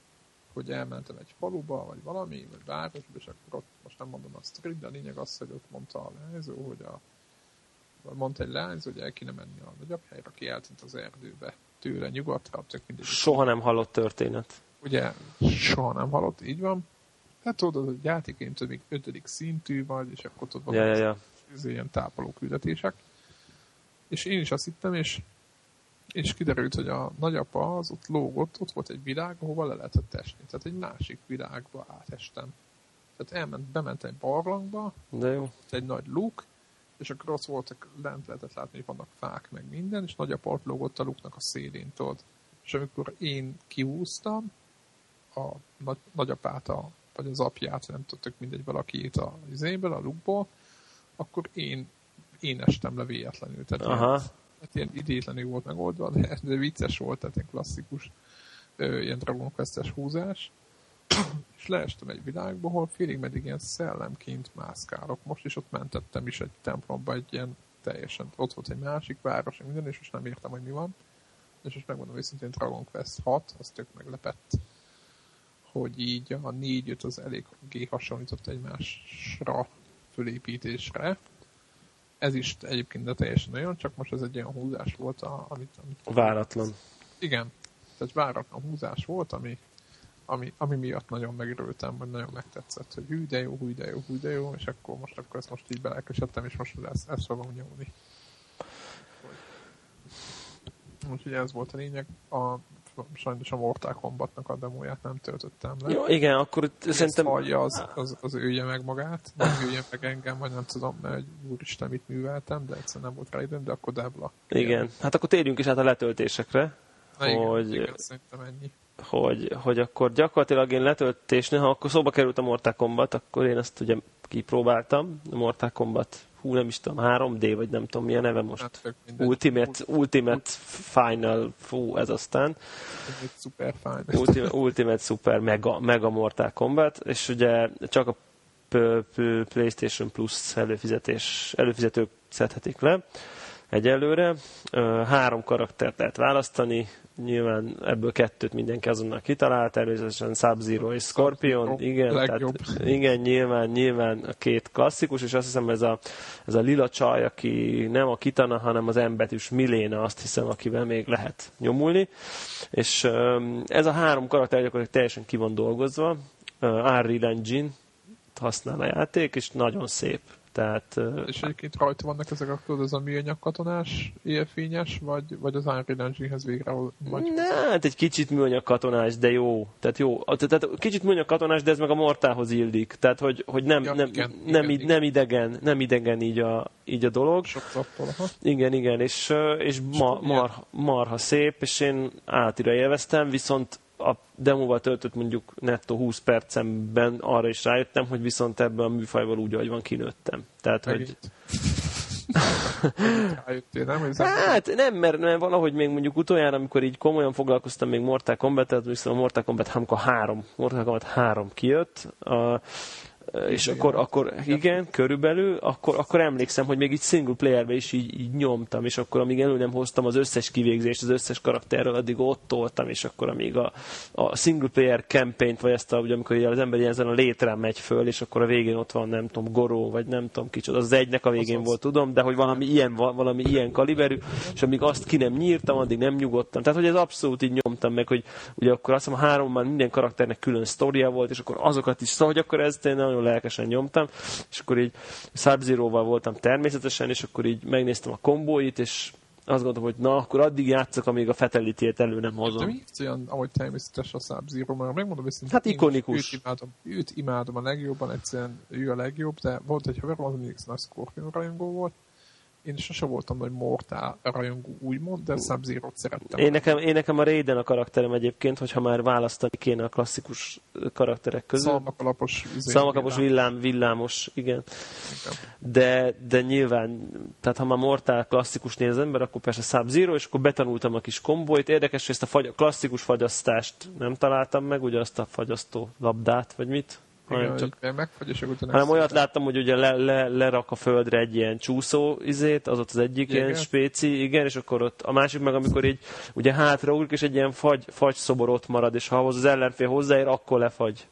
B: hogy elmentem egy faluba, vagy valami, vagy városba, és akkor ott most nem mondom azt, de a lényeg az, hogy ott mondta a leányzó, hogy a mondta egy leányzó, hogy el kéne menni a nagyobb helyre, aki eltűnt az erdőbe tőle nyugatra, csak mindegy.
A: Soha nem hallott történet.
B: Ugye, soha nem hallott, így van. Hát tudod, hogy játéként többik ötödik szintű vagy, és akkor tudod,
A: ja, ja, ja.
B: Ez ilyen tápoló küldetések. És én is azt hittem, és, és kiderült, hogy a nagyapa az ott lógott, ott volt egy világ, ahova le lehetett esni. Tehát egy másik világba átestem. Tehát elment, bement egy barlangba,
A: De jó.
B: egy nagy luk, és akkor ott voltak, lent lehetett látni, hogy vannak fák, meg minden, és nagyapart lógott a luknak a szélén, tudod. És amikor én kihúztam a nagy, nagyapát, a, vagy az apját, nem tudtok mindegy valakit a izéből, a lukból, akkor én, én estem le véletlenül. Tehát Aha. Ilyen, hát ilyen idétlenül volt megoldva, de, de vicces volt, tehát egy klasszikus ö, ilyen Dragon Quest-es húzás és leestem egy világba, ahol félig meddig ilyen szellemként mászkálok. Most is ott mentettem is egy templomba, egy ilyen teljesen, ott volt egy másik város, minden, és most nem értem, hogy mi van. És most megmondom őszintén Dragon Quest 6, az tök meglepett, hogy így a 4-5 az elég hasonlított egymásra fölépítésre. Ez is egyébként de teljesen olyan, csak most ez egy olyan húzás volt, amit... amit
A: váratlan.
B: Igen, tehát váratlan húzás volt, ami ami, ami miatt nagyon megörültem, vagy nagyon megtetszett, hogy hű de jó, hű de jó, hű de jó, és akkor most, akkor ezt most így belelkesedtem, és most ezt, ezt fogom nyomni. Úgyhogy ez volt a lényeg. A, sajnos a Mortal Kombatnak a demóját nem töltöttem le.
A: Jó, igen, akkor
B: Ezt
A: szerintem...
B: hallja, az, az, az ője meg magát, vagy ője meg engem, vagy nem tudom, mert egy úristen mit műveltem, de egyszerűen nem volt rá időm, de akkor Debla.
A: Igen. igen. Hát akkor térjünk is át a letöltésekre.
B: Na, hogy... igen, igen, szerintem ennyi
A: hogy, hogy akkor gyakorlatilag én letöltésnél, ha akkor szóba került a Mortal Kombat, akkor én ezt ugye kipróbáltam, a Mortal Kombat, hú nem is tudom, 3D, vagy nem tudom milyen neve most. Hát, Ultimate, Ultimate Final, fú, ez aztán.
B: Super Final.
A: Ultimate, Ultimate Super Mega, Mega Mortal Kombat, és ugye csak a PlayStation Plus előfizetés, előfizetők szedhetik le egyelőre. Három karaktert lehet választani, nyilván ebből kettőt mindenki azonnal kitalált, természetesen Sub-Zero és Scorpion, igen, tehát, igen, nyilván, nyilván a két klasszikus, és azt hiszem ez a, ez a lila csaj, aki nem a Kitana, hanem az embetűs Miléna, azt hiszem, akivel még lehet nyomulni, és ez a három karakter gyakorlatilag teljesen ki van dolgozva, Unreal Engine használ a játék, és nagyon szép Tehát,
B: és egyébként rajta vannak ezek a tudod, ez a műanyag katonás élfényes, vagy, vagy az Unreal Engine-hez végre? Vagy...
A: Ne, hát egy kicsit műanyag katonás, de jó. Tehát jó. Tehát kicsit műanyag katonás, de ez meg a mortához illik. Tehát, hogy, hogy nem, ja, nem, igen, nem, igen, nem, idegen, nem idegen így a, így a dolog.
B: Sok zappol,
A: Igen, igen, és, és ma, mar, marha szép, és én átira élveztem, viszont a demóval töltött mondjuk nettó 20 percemben arra is rájöttem, hogy viszont ebben a műfajval úgy, ahogy van, kinőttem. Tehát, Megint. hogy... Hát nem, mert, mert valahogy még mondjuk utoljára, amikor így komolyan foglalkoztam még Mortal Kombat-et, viszont a Mortal Kombat amikor három, Mortal Kombat három kijött, a, és akkor, akkor igen, körülbelül, akkor, akkor emlékszem, hogy még így single playerbe is így, így nyomtam, és akkor amíg elő nem hoztam az összes kivégzést az összes karakterről, addig ott toltam, és akkor amíg a, a single player campaign vagy ezt a, ugye, amikor az ember ilyen a létrán megy föl, és akkor a végén ott van, nem tudom, Goró, vagy nem tudom kicsoda, az egynek a végén az volt, tudom, de hogy valami ilyen, valami ilyen kaliberű, és amíg azt ki nem nyírtam, addig nem nyugodtam. Tehát, hogy ez abszolút így nyomtam meg, hogy ugye akkor azt hiszem a háromban minden karakternek külön sztoria volt, és akkor azokat is, szóval, hogy akkor ez nagyon lelkesen nyomtam, és akkor így sub voltam természetesen, és akkor így megnéztem a kombóit, és azt gondolom, hogy na, akkor addig játszok, amíg a fatality elő nem hozom. De
B: mi olyan, ahogy természetes a sub zero mert megmondom hogy
A: Hát ikonikus.
B: Őt imádom, őt imádom a legjobban, egyszerűen ő a legjobb, de volt egy haverom, az mindig nagy Scorpion rajongó volt, én sose voltam nagy Mortal rajongó, úgymond, de sub zero szerettem.
A: Én nekem, én nekem a Raiden a karakterem egyébként, hogyha már választani kéne a klasszikus karakterek közül.
B: Szalmakalapos.
A: Izé, Szalmakalapos villám, villámos, igen. igen. De, de nyilván, tehát ha már Mortal klasszikus néz ember, akkor persze sub zero és akkor betanultam a kis kombóit. Érdekes, hogy ezt a fagy, klasszikus fagyasztást nem találtam meg, ugye azt a fagyasztó labdát, vagy mit?
B: Igen, csak megfagy, és
A: hanem olyat láttam, hogy ugye le, le, lerak a földre egy ilyen csúszó izét, az ott az egyik igen. ilyen spéci, igen, és akkor ott a másik meg, amikor így ugye hátraugrik, és egy ilyen fagy, fagy szobor ott marad, és ha az ellenfél hozzáér, akkor lefagy.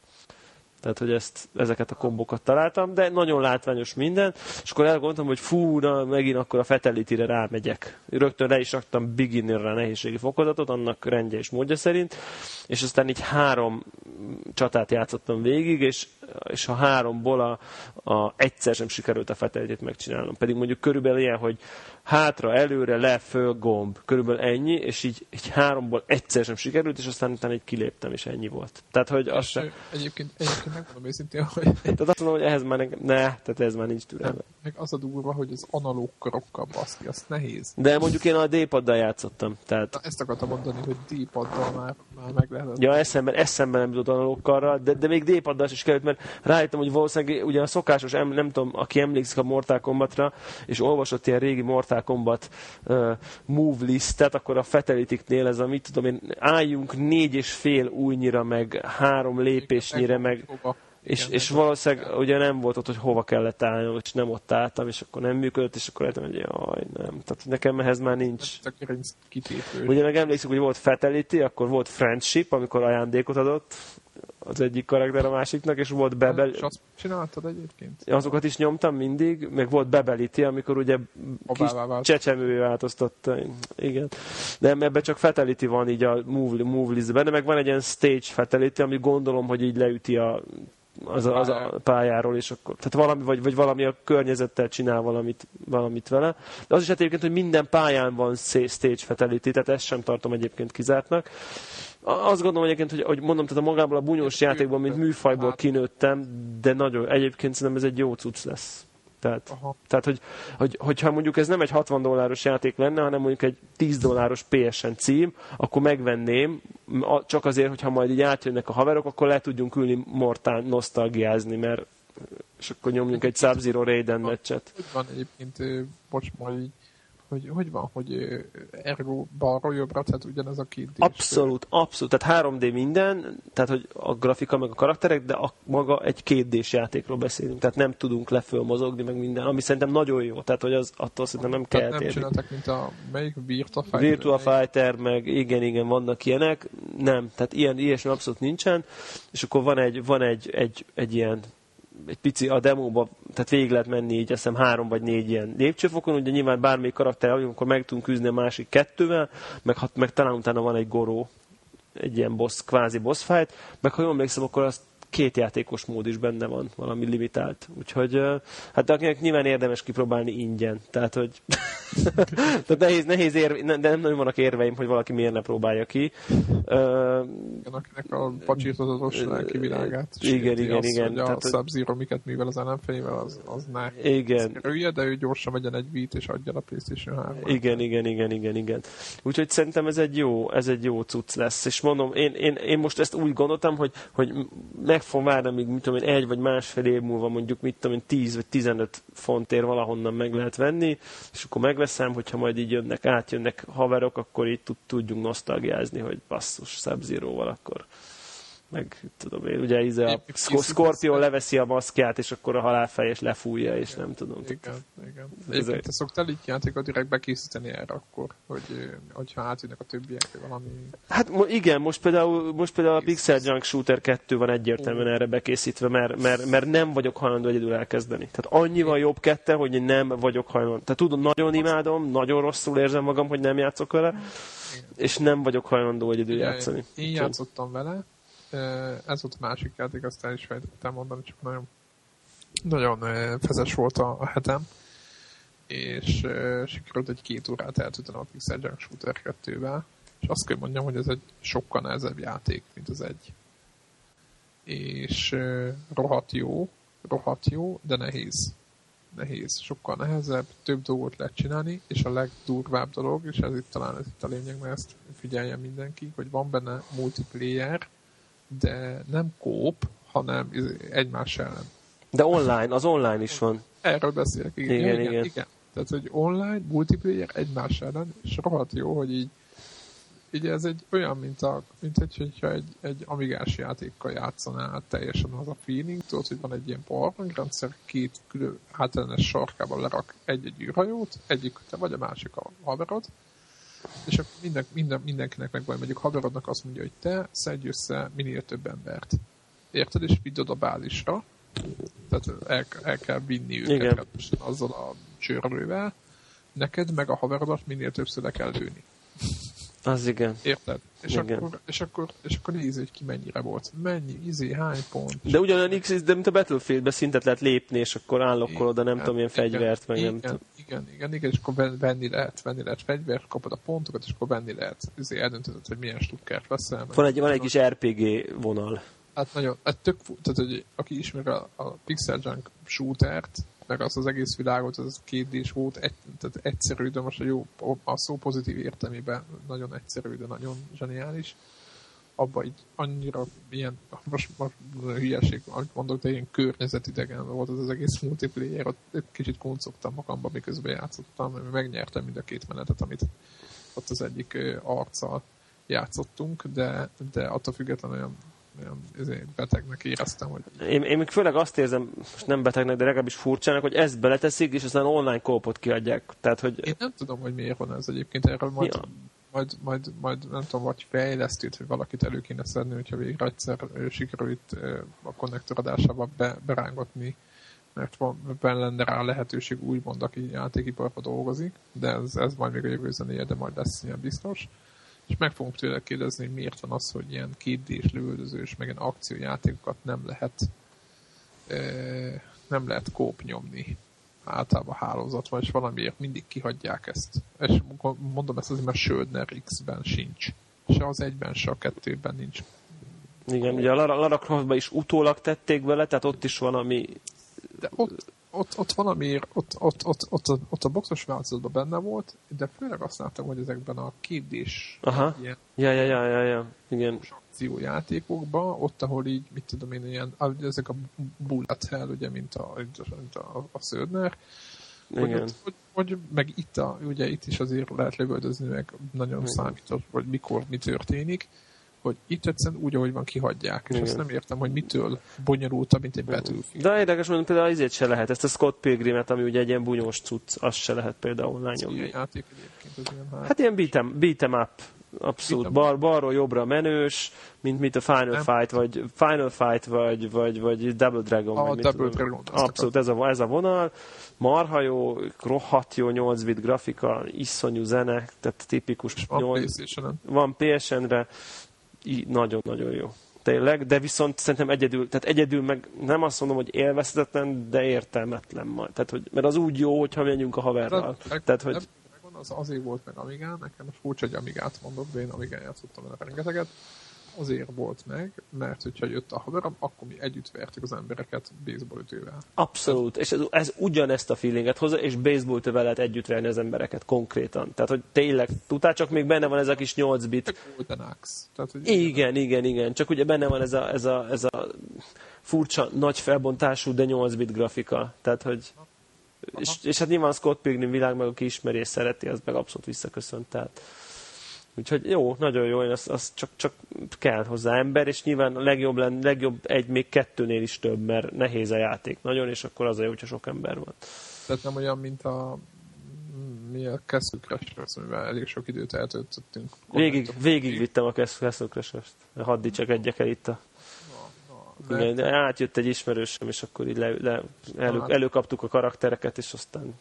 A: Tehát, hogy ezt, ezeket a kombokat találtam, de nagyon látványos minden, és akkor elgondoltam, hogy fú, na, megint akkor a Fatality-re rámegyek. Rögtön le is raktam beginnerre a nehézségi fokozatot, annak rendje és módja szerint, és aztán így három csatát játszottam végig, és, és a háromból a, a egyszer sem sikerült a fatality megcsinálnom. Pedig mondjuk körülbelül ilyen, hogy hátra, előre, le, föl, gomb. Körülbelül ennyi, és így, így háromból egyszer sem sikerült, és aztán utána egy kiléptem, és ennyi volt. Tehát, hogy az
B: se... Egyébként, egyébként megmondom őszintén, hogy...
A: Tehát azt mondom, hogy ehhez már ne, ne tehát ez már nincs türelme.
B: Meg az a durva, hogy az analóg karokkal baszki, azt nehéz.
A: De mondjuk én a D-paddal játszottam. Tehát...
B: Na, ezt akartam mondani, hogy D-paddal már, már meg lehet.
A: Ja, eszemben, eszemben nem jutott analóg de, de még D-paddal is kellett, mert rájöttem, hogy valószínűleg ugye a szokásos, nem, nem tudom, aki emlékszik a Mortal Kombatra, és olvasott ilyen régi Mortal Mortal Kombat uh, move listet, akkor a Fatalitiknél ez a, mit tudom én, álljunk négy és fél újnyira, meg három lépésnyire, meg... És, és valószínűleg ugye nem volt ott, hogy hova kellett állni, és nem ott álltam, és akkor nem működött, és akkor lehetem, hogy jaj, nem. Tehát nekem ehhez már nincs. Ugye meg emlékszik, hogy volt Fatality, akkor volt Friendship, amikor ajándékot adott, az egyik karakter a másiknak, és volt Bebel... És
B: azt csináltad egyébként?
A: Azokat is nyomtam mindig, meg volt Bebelity, amikor ugye kis csecsemővé változtatta. Igen. De ebben csak Fatality van így a move, move listben, de meg van egy ilyen stage Fatality, ami gondolom, hogy így leüti a az a, az a pályáról, és akkor, tehát valami, vagy, vagy valami a környezettel csinál valamit, valamit vele. De az is hát egyébként, hogy minden pályán van stage fatality, tehát ezt sem tartom egyébként kizártnak. Azt gondolom egyébként, hogy, hogy mondom, tehát a magából a bunyós játékban, mint műfajból kinőttem, de nagyon, egyébként szerintem ez egy jó cucc lesz. Tehát, tehát hogy, hogy, hogyha mondjuk ez nem egy 60 dolláros játék lenne, hanem mondjuk egy 10 dolláros PSN cím, akkor megvenném, csak azért, hogyha majd így átjönnek a haverok, akkor le tudjunk ülni mortán nosztalgiázni, mert és akkor nyomjunk egy Sub-Zero Raiden meccset.
B: Van egyébként, bocs, majd így hogy hogy van, hogy ergo balról jobbra, tehát ugyanez a két
A: Abszolút, abszolút. Tehát 3D minden, tehát hogy a grafika meg a karakterek, de a, maga egy kétdés játékról beszélünk, tehát nem tudunk leföl mozogni, meg minden, ami szerintem nagyon jó, tehát hogy az attól szerintem nem kell
B: nem csináltak, mint a melyik? Virtua
A: Fighter? Virtua Fighter, meg igen, igen, vannak ilyenek, nem, tehát ilyen, ilyesmi abszolút nincsen, és akkor van egy, van egy, egy, egy ilyen egy pici a demóba, tehát végig lehet menni így, azt hiszem három vagy négy ilyen lépcsőfokon, ugye nyilván bármelyik karakter, amikor meg tudunk küzdeni a másik kettővel, meg, meg talán utána van egy goró, egy ilyen boss, kvázi boss fight, meg ha jól emlékszem, akkor azt két játékos mód is benne van, valami limitált. Úgyhogy hát akinek nyilván érdemes kipróbálni ingyen. Tehát, hogy tehát nehéz, nehéz érve, de nem nagyon vannak érveim, hogy valaki miért ne próbálja ki.
B: Igen, akinek a pacsírtozatos lelki világát.
A: Igen, igen, azt, igen. Hogy
B: a tehát, sub miket művel az ellenfejével, az, az ne
A: igen.
B: kerülje, de ő gyorsan vegyen egy beat és adja a PlayStation 3
A: Igen, igen, igen, igen, igen. Úgyhogy szerintem ez egy jó, ez egy jó cucc lesz. És mondom, én, én, én most ezt úgy gondoltam, hogy, hogy meg fogom várni, amíg mit tudom én, egy vagy másfél év múlva mondjuk, mit tudom én, 10 vagy 15 fontért valahonnan meg lehet venni, és akkor megveszem, hogyha majd így jönnek, átjönnek haverok, akkor így tudjunk nosztalgiázni, hogy basszus, sub akkor meg tudom én, ugye íze a Scorpio leveszi a maszkját, és akkor a halálfej és lefújja, és nem tudom.
B: Igen, igen. Egyébként te szoktál így játékot direkt bekészíteni erre akkor, hogy, hogyha átjönnek a többiek, valami...
A: Hát igen, most például, most például a Pixel Junk Shooter 2 van egyértelműen erre bekészítve, mert, mert, mert nem vagyok hajlandó egyedül elkezdeni. Tehát annyival jobb kette, hogy nem vagyok hajlandó. Tehát tudom, nagyon imádom, nagyon rosszul érzem magam, hogy nem játszok vele, és nem vagyok hajlandó egyedül játszani.
B: Én játszottam vele, ez volt másik játék, azt el is fejtettem mondani, csak nagyon, nagyon fezes volt a, a hetem, és sikerült egy két órát eltöltenem a Pixel Junk Shooter 2-vel, és azt kell mondjam, hogy ez egy sokkal nehezebb játék, mint az egy. És uh, rohadt jó, rohadt jó, de nehéz. Nehéz, sokkal nehezebb, több dolgot lehet csinálni, és a legdurvább dolog, és ez itt talán ez itt a lényeg, mert ezt figyeljen mindenki, hogy van benne multiplayer, de nem kóp, hanem egymás ellen.
A: De online, az online is van.
B: Erről beszélek, igen. Igen, igen. igen. igen. Tehát, hogy online, multiplayer egymás ellen, és rohadt jó, hogy így, így ez egy olyan, mint, a, mint egy, hogyha egy, egy amigás játékkal játszanál teljesen az a feeling, tudod, hogy van egy ilyen barlangrendszer, két külön hátellenes sarkában lerak egy-egy űrhajót, egyik te vagy, a másik a haverod, és akkor minden, minden, mindenkinek megvan, mondjuk haverodnak azt mondja, hogy te szedj össze minél több embert. Érted? És vidd oda bázisra. Tehát el, el kell vinni őket azzal a csörlővel. Neked meg a haverodat minél többször le kell lőni.
A: Az igen.
B: Érted? És, igen. Akkor, és, akkor, és akkor nézd, hogy ki mennyire volt. Mennyi, izé, hány pont.
A: De ugyanolyan X, de mint a Battlefield-ben szintet lehet lépni, és akkor állokkolod oda nem tudom, ilyen fegyvert, meg
B: igen,
A: nem tudom.
B: Igen, igen, igen, és akkor venni lehet, venni lehet fegyvert, kapod a pontokat, és akkor venni lehet. Izé, eldöntöd, hogy milyen stukkert veszel.
A: Van egy, van egy kis RPG vonal.
B: Hát nagyon, hát tök, tehát, hogy aki ismeri a, a Pixel Junk shootert, meg az az egész világot, az két d volt, egy, tehát egyszerű, de most a, jó, a szó pozitív értelmében nagyon egyszerű, de nagyon zseniális. Abba így annyira ilyen, most, most hülyeség, amit mondok, de ilyen környezetidegen volt az az egész multiplayer, ott egy kicsit kuncogtam magamba, miközben játszottam, megnyertem mind a két menetet, amit ott az egyik arccal játszottunk, de, de attól függetlenül olyan olyan betegnek éreztem. Hogy...
A: Én, én még főleg azt érzem, most nem betegnek, de legalábbis furcsának, hogy ezt beleteszik, és aztán online kópot kiadják. Tehát, hogy...
B: Én nem tudom, hogy miért van ez egyébként, erről majd, ja. majd, majd, majd, nem tudom, vagy fejlesztőt, vagy valakit elő kéne szedni, hogyha végre egyszer sikerül itt a konnektor adásába be, berángatni mert van lenne rá lehetőség úgymond, aki játékiparban dolgozik, de ez, ez majd még a jövő zenéje, de majd lesz ilyen biztos és meg fogunk tőle kérdezni, hogy miért van az, hogy ilyen kétdés lövöldözős, meg ilyen akciójátékokat nem lehet nem lehet kóp nyomni általában hálózatban, és valamiért mindig kihagyják ezt. És mondom ezt azért, mert Söldner X-ben sincs. Se az egyben, se a kettőben nincs.
A: Igen, ugye a Lara, Lara Croftba is utólag tették vele, tehát ott is valami...
B: De ott, ott, ott valamiért, ott, ott, ott, ott, a, ott a boxos változatban benne volt, de főleg azt láttam, hogy ezekben a kétdés
A: Aha. ilyen ja, ja, ja, ja, ja. Igen.
B: akciójátékokban, ott, ahol így, mit tudom én, ilyen, ezek a bullet hell, ugye, mint a, mint a, a Södner, hogy, ott, hogy, hogy, meg itt, a, ugye itt is azért lehet lövöldözni, meg nagyon Igen. számított, hogy mikor mi történik, hogy itt egyszerűen úgy, ahogy van, kihagyják. És Igen. azt nem értem, hogy mitől bonyolultabb, mint egy Battlefield.
A: De érdekes mondom, például azért se lehet. Ezt a Scott Pilgrimet, ami ugye egy ilyen bunyós cucc, azt se lehet például nyomni.
B: Ilyen játék egyébként, az ilyen
A: hát. hát ilyen beat'em, beat'em up Abszolút. Bar, balról jobbra menős, mint mint a Final nem. Fight, vagy Final Fight, vagy, vagy, vagy Double Dragon.
B: A Double Dragon.
A: Abszolút, ez a, ez a vonal. Marha jó, rohadt jó 8 bit grafika, iszonyú zene, tehát tipikus.
B: És van 8, PlayStation-en.
A: Van PSN-re, nagyon-nagyon jó. tényleg, de viszont szerintem egyedül, tehát egyedül meg nem azt mondom, hogy élvezhetetlen, de értelmetlen majd. Tehát, hogy, mert az úgy jó, hogyha menjünk a haverral.
B: Meg,
A: tehát, hogy...
B: az azért volt meg Amigán, nekem furcsa, hogy Amigát mondok, de én Amigán játszottam vele rengeteget azért volt meg, mert hogyha jött a haverom, akkor mi együtt vertük az embereket baseballütővel.
A: Abszolút, és ez, ez ugyanezt a feelinget hozza, és baseballütővel lehet együtt verni az embereket konkrétan. Tehát, hogy tényleg, tudtál, csak még benne van ez a kis 8 bit. Tehát, hogy igen, igen, igen, csak ugye benne van ez a, ez a, ez a furcsa, nagy felbontású, de 8 bit grafika. Tehát, hogy és, és, hát nyilván Scott Pilgrim világ meg, aki ismeri és szereti, az meg abszolút visszaköszönt. Tehát, Úgyhogy jó, nagyon jó, az, az csak, csak kell hozzá ember, és nyilván a legjobb, len, legjobb egy, még kettőnél is több, mert nehéz a játék nagyon, és akkor az a jó, hogyha sok ember van.
B: Tehát nem olyan, mint a mi a Castle Crashers, amivel elég sok időt eltöltöttünk.
A: Végig, végig vittem a Castle Crashers-t. Hadd csak egyek el itt a igen, átjött egy ismerősöm, és akkor így le, le, elő, előkaptuk a karaktereket, és aztán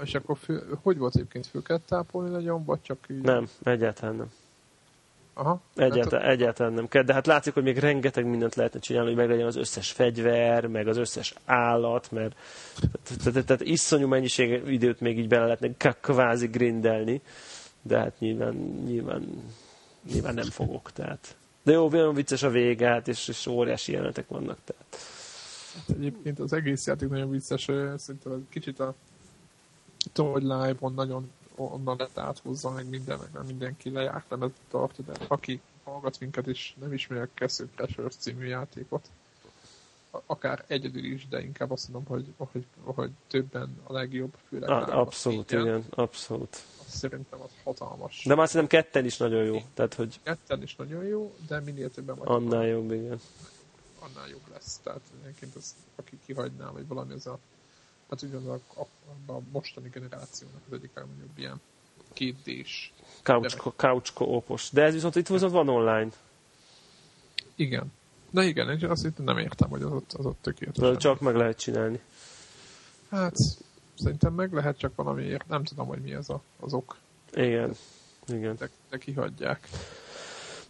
B: és akkor fő, hogy volt egyébként fő kellett tápolni nagyon, vagy csak így?
A: Nem, egyáltalán nem.
B: Aha.
A: Egyáltalán, hát, egyáltalán nem kell, de hát látszik, hogy még rengeteg mindent lehetne csinálni, hogy meglegyen az összes fegyver, meg az összes állat, mert tehát, tehát iszonyú mennyiség időt még így bele lehetne kvázi grindelni, de hát nyilván, nyilván, nyilván nem fogok, tehát. De jó, olyan vicces a vége, hát, és, és óriási jelenetek vannak, tehát.
B: Hát egyébként az egész játék nagyon vicces, szerintem kicsit a hogy live-on nagyon onnan lett áthúzza meg minden, meg nem mindenki lejárt a tart, de aki hallgat minket és nem ismeri a Castle Crashers című játékot, akár egyedül is, de inkább azt mondom, hogy, hogy, hogy többen a legjobb,
A: főleg ah, Abszolút, igen, igen, abszolút.
B: Azt szerintem az hatalmas.
A: De már szerintem ketten is nagyon jó. Tehát, hogy...
B: Ketten is nagyon jó, de minél többen vagy.
A: Annál jobb, igen.
B: Annál jobb lesz. Tehát egyébként az, aki kihagyná, vagy valami az a hát ugyanaz a, a, a mostani generációnak az egyik legnagyobb ilyen kétdés.
A: Couch co-opos. De ez viszont itt viszont van online.
B: Igen. De igen, én azt itt nem értem, hogy az ott, az ott tökéletes.
A: Csak meg lehet csinálni.
B: Hát, szerintem meg lehet, csak valamiért. Nem tudom, hogy mi ez a, az ok.
A: Igen. Igen.
B: De, de kihagyják.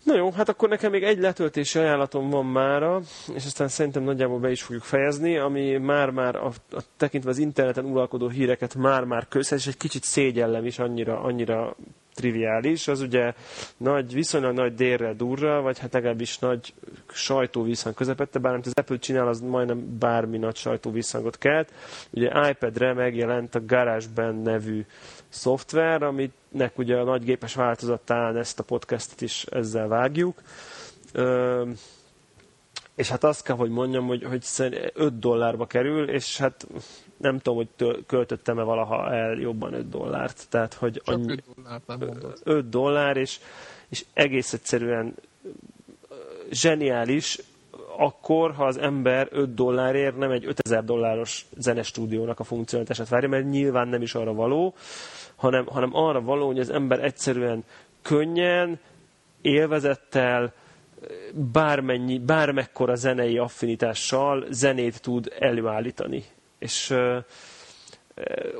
A: Na jó, hát akkor nekem még egy letöltési ajánlatom van mára, és aztán szerintem nagyjából be is fogjuk fejezni, ami már-már a, a tekintve az interneten uralkodó híreket már-már közhez, és egy kicsit szégyellem is annyira, annyira triviális, az ugye nagy, viszonylag nagy délre durra, vagy hát legalábbis nagy sajtóvízhang közepette, bár amit az Apple csinál, az majdnem bármi nagy sajtóvízhangot kelt. Ugye iPad-re megjelent a GarageBand nevű szoftver, aminek ugye a nagy gépes változatán ezt a podcastet is ezzel vágjuk. Ö, és hát azt kell, hogy mondjam, hogy, hogy 5 dollárba kerül, és hát nem tudom, hogy költöttem-e valaha el jobban 5 dollárt. Tehát, hogy
B: Csak annyi, 5 dollárt nem mondod.
A: 5 dollár, és, és egész egyszerűen zseniális, akkor, ha az ember 5 dollárért nem egy 5000 dolláros zenestúdiónak a funkcionalitását várja, mert nyilván nem is arra való, hanem, hanem arra való, hogy az ember egyszerűen könnyen, élvezettel, bármennyi, bármekkora zenei affinitással zenét tud előállítani. És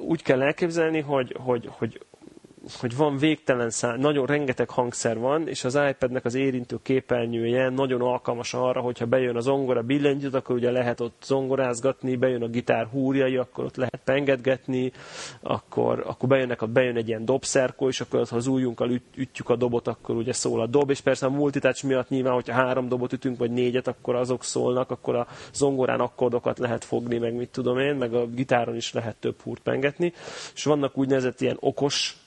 A: úgy kell elképzelni, hogy, hogy, hogy hogy van végtelen szám, nagyon rengeteg hangszer van, és az iPadnek az érintő képernyője nagyon alkalmas arra, hogyha bejön a zongora billentyűt, akkor ugye lehet ott zongorázgatni, bejön a gitár húrjai, akkor ott lehet pengetgetni, akkor, akkor bejönnek, bejön egy ilyen dobszerkó, és akkor ha az ujjunkkal üt, ütjük a dobot, akkor ugye szól a dob, és persze a multitouch miatt nyilván, hogyha három dobot ütünk, vagy négyet, akkor azok szólnak, akkor a zongorán akkordokat lehet fogni, meg mit tudom én, meg a gitáron is lehet több húrt pengetni, és vannak úgynevezett ilyen okos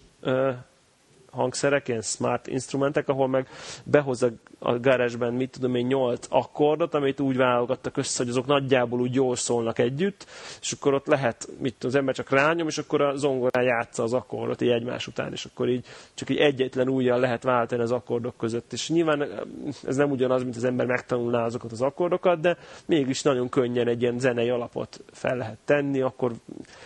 A: hangszerek, ilyen smart instrumentek, ahol meg behozza a garage mit tudom én, 8 akkordot, amit úgy válogattak össze, hogy azok nagyjából úgy jól szólnak együtt, és akkor ott lehet, mit az ember csak rányom, és akkor a zongorán játsza az akkordot így egymás után, és akkor így csak így egyetlen újjal lehet váltani az akkordok között. És nyilván ez nem ugyanaz, mint az ember megtanulná azokat az akkordokat, de mégis nagyon könnyen egy ilyen zenei alapot fel lehet tenni, akkor...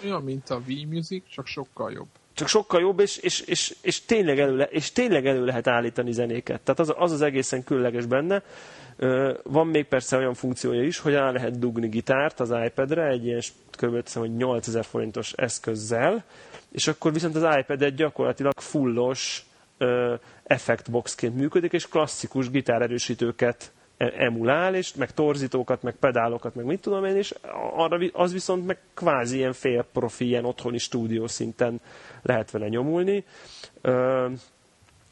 B: Olyan, mint a V-Music, csak sokkal jobb
A: csak sokkal jobb, és, és, és, és, tényleg, elő le, és tényleg elő lehet állítani zenéket. Tehát az, az az egészen különleges benne. Van még persze olyan funkciója is, hogy el lehet dugni gitárt az iPad-re, egy ilyen kb. hogy 8000 forintos eszközzel, és akkor viszont az iPad egy gyakorlatilag fullos effektboxként működik, és klasszikus gitárerősítőket emulál, és meg torzítókat, meg pedálokat, meg mit tudom én, és arra, az viszont meg kvázi ilyen fél profi, ilyen otthoni stúdió szinten lehet vele nyomulni.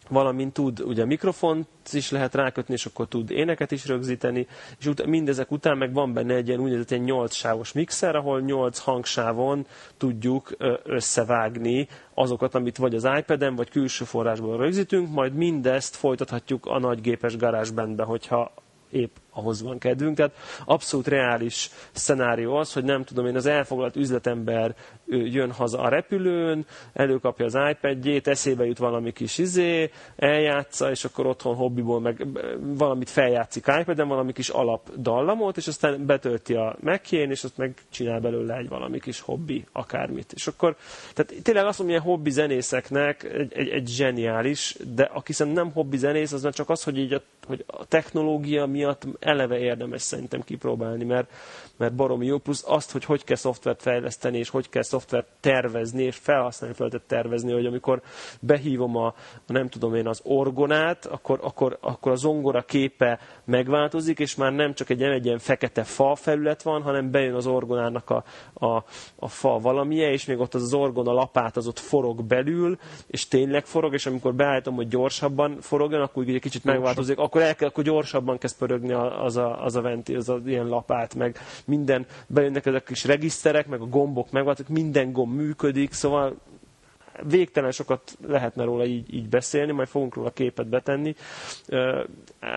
A: Valamint tud ugye mikrofont is lehet rákötni, és akkor tud éneket is rögzíteni, és ut- mindezek után meg van benne egy ilyen úgynevezett egy 8 sávos mixer, ahol 8 hangsávon tudjuk összevágni azokat, amit vagy az iPad-en, vagy külső forrásból rögzítünk, majd mindezt folytathatjuk a nagy gépes garázsbandbe, hogyha épp ahhoz van kedvünk. Tehát abszolút reális szenárió az, hogy nem tudom én, az elfoglalt üzletember jön haza a repülőn, előkapja az iPad-jét, eszébe jut valami kis izé, eljátsza, és akkor otthon hobbiból meg valamit feljátszik iPad-en, valami kis alapdallamot, és aztán betölti a mac és azt meg csinál belőle egy valami kis hobbi, akármit. És akkor, tehát tényleg azt mondom, hogy hobbi zenészeknek egy, egy, egy zseniális, de aki szerintem nem hobbi zenész, az csak az, hogy így a, hogy a technológia miatt eleve érdemes szerintem kipróbálni, mert, mert baromi jó, plusz azt, hogy hogy kell szoftvert fejleszteni, és hogy kell szoftvert tervezni, és felhasználni feltet tervezni, hogy amikor behívom a, a nem tudom én az orgonát, akkor, akkor, akkor a zongora képe megváltozik, és már nem csak egy, egy ilyen fekete fa felület van, hanem bejön az orgonának a, a, a fa valamilyen, és még ott az, orgona lapát az ott forog belül, és tényleg forog, és amikor beállítom, hogy gyorsabban forogjon, akkor egy kicsit megváltozik, akkor el kell, akkor gyorsabban kezd pörögni az a, az a venti, az a ilyen lapát, meg minden, bejönnek ezek a kis regiszterek, meg a gombok megváltak, minden gomb működik, szóval végtelen sokat lehetne róla így, így beszélni, majd fogunk róla képet betenni.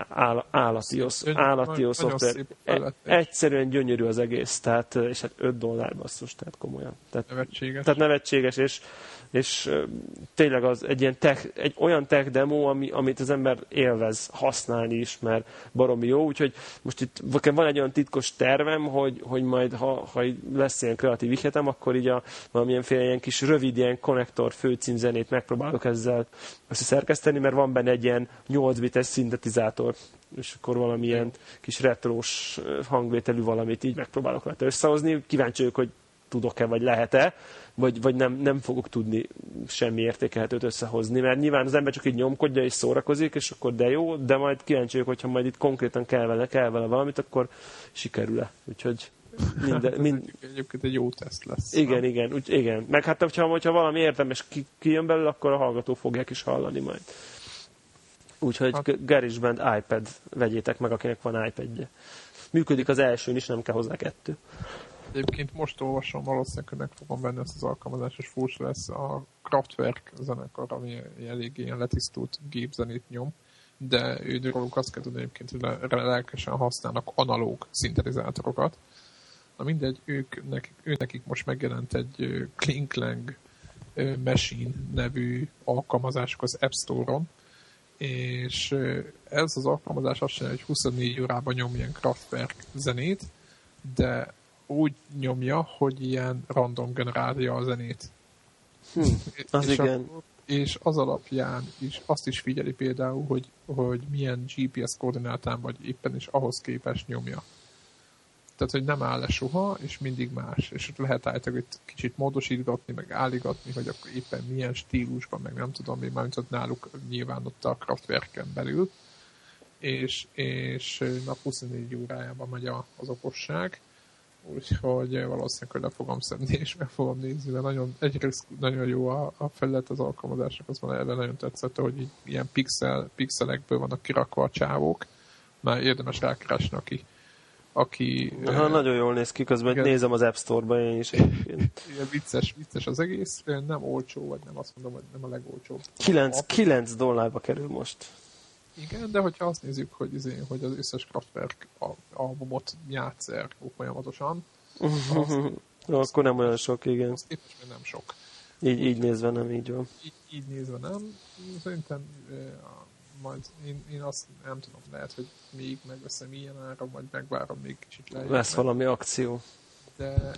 A: Áll, állati, állati jó szoftver. E, egyszerűen gyönyörű az egész, tehát, és hát 5 dollár basszus, tehát komolyan. Tehát,
B: nevetséges.
A: Tehát nevetséges, és, és tényleg az egy, ilyen tech, egy olyan tech demo, ami, amit az ember élvez használni is, mert baromi jó, úgyhogy most itt van egy olyan titkos tervem, hogy, hogy majd ha, ha lesz ilyen kreatív ihletem, akkor így a valamilyen fél ilyen kis rövid ilyen konnektor főcímzenét megpróbálok ezzel összeszerkeszteni, mert van benne egy ilyen 8 bites szintetizátor, és akkor valamilyen kis retrós hangvételű valamit így megpróbálok rajta összehozni. Kíváncsi vagyok, hogy tudok-e, vagy lehet-e, vagy, vagy nem, nem fogok tudni semmi értékelhetőt összehozni, mert nyilván az ember csak így nyomkodja és szórakozik, és akkor de jó, de majd kíváncsi vagyok, hogyha majd itt konkrétan kell vele, kell vele valamit, akkor sikerül-e. Úgyhogy
B: minden, hát mind... Egyébként egy jó teszt lesz.
A: Igen, nem? igen, úgy, igen. Meg hát, hogyha, hogyha valami értelmes ki, kijön belőle, akkor a hallgató fogják is hallani majd. Úgyhogy hát... GarageBand iPad vegyétek meg, akinek van iPad-je. Működik az elsőn is, nem kell hozzá kettő.
B: Egyébként most olvasom, valószínűleg, meg fogom venni ezt az alkalmazást, és furcsa lesz a Kraftwerk zenekar, ami elég ilyen letisztult gépzenét nyom, de ő róluk azt kell tudni egyébként, hogy lelkesen használnak analóg szintetizátorokat. Na mindegy, ők, nekik, ő nekik most megjelent egy Klinklang Machine nevű alkalmazásuk az App Store-on, és ez az alkalmazás azt jelenti, hogy 24 órában nyom ilyen Kraftwerk zenét, de úgy nyomja, hogy ilyen random generálja a zenét.
A: Hm, az és igen. A,
B: és az alapján is azt is figyeli például, hogy, hogy milyen GPS koordinátán vagy éppen is ahhoz képest nyomja. Tehát, hogy nem áll le soha, és mindig más. És ott lehet általában kicsit módosítgatni, meg álligatni, hogy akkor éppen milyen stílusban, meg nem tudom, még már ott náluk nyilván ott a Kraftwerken belül. És, és nap 24 órájában megy az okosság úgyhogy valószínűleg le fogom szedni és meg fogom nézni, mert nagyon, egyrészt nagyon jó a, a felület az alkalmazásnak, az van erre nagyon tetszett, hogy így, ilyen pixel, pixelekből vannak kirakva a csávók, már érdemes rákeresni, aki aki...
A: Aha, eh, nagyon jól néz ki, közben igen, nézem az App Store-ba én is.
B: Igen, vicces, vicces az egész, nem olcsó, vagy nem azt mondom, hogy nem a legolcsóbb.
A: 9, 9 dollárba kerül most.
B: Igen, de hogyha azt nézzük, hogy, izé, hogy az összes Kraftwerk albumot játszer folyamatosan,
A: azt, azt, akkor nem olyan sok, igen.
B: Azt éppen nem sok.
A: Így, így nézve nem, így van.
B: Így, így nézve nem. Szerintem majd én, én azt nem tudom, lehet, hogy még megveszem ilyen ára, vagy megvárom még kicsit lejjebb.
A: Lesz valami akció.
B: De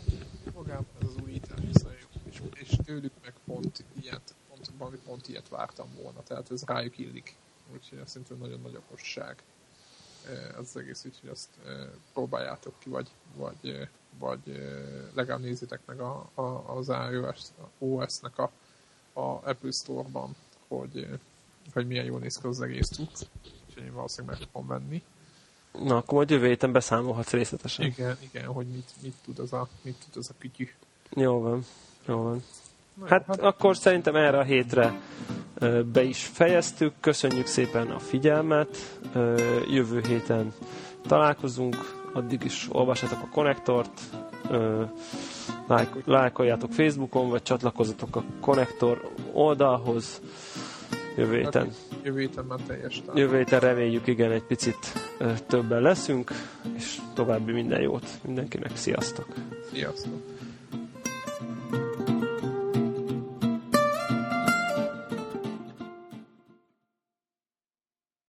B: magában ez az újítás viszont jó, és, és tőlük meg pont ilyet, pont, valami pont ilyet vártam volna, tehát ez rájuk illik úgyhogy azt szerintem nagyon nagy okosság az, az egész, úgyhogy azt próbáljátok ki, vagy, vagy, vagy legalább nézzétek meg a, a, az iOS, OS-nek a, a Apple Store-ban, hogy, hogy milyen jól néz ki az egész tud, úgyhogy én valószínűleg meg fogom venni.
A: Na, akkor majd jövő héten beszámolhatsz részletesen.
B: Igen, igen, hogy mit, mit tud az a, mit tud az a kütyű.
A: Jó van, jó van. Hát, hát akkor szerintem erre a hétre be is fejeztük. Köszönjük szépen a figyelmet. Jövő héten találkozunk. Addig is olvassátok a konnektort. Lájkoljátok Facebookon, vagy csatlakozzatok a konnektor oldalhoz. Jövő héten,
B: Jövő héten már teljes tár.
A: jövő héten reméljük, igen, egy picit többen leszünk, és további minden jót mindenkinek. Sziasztok!
B: Sziasztok!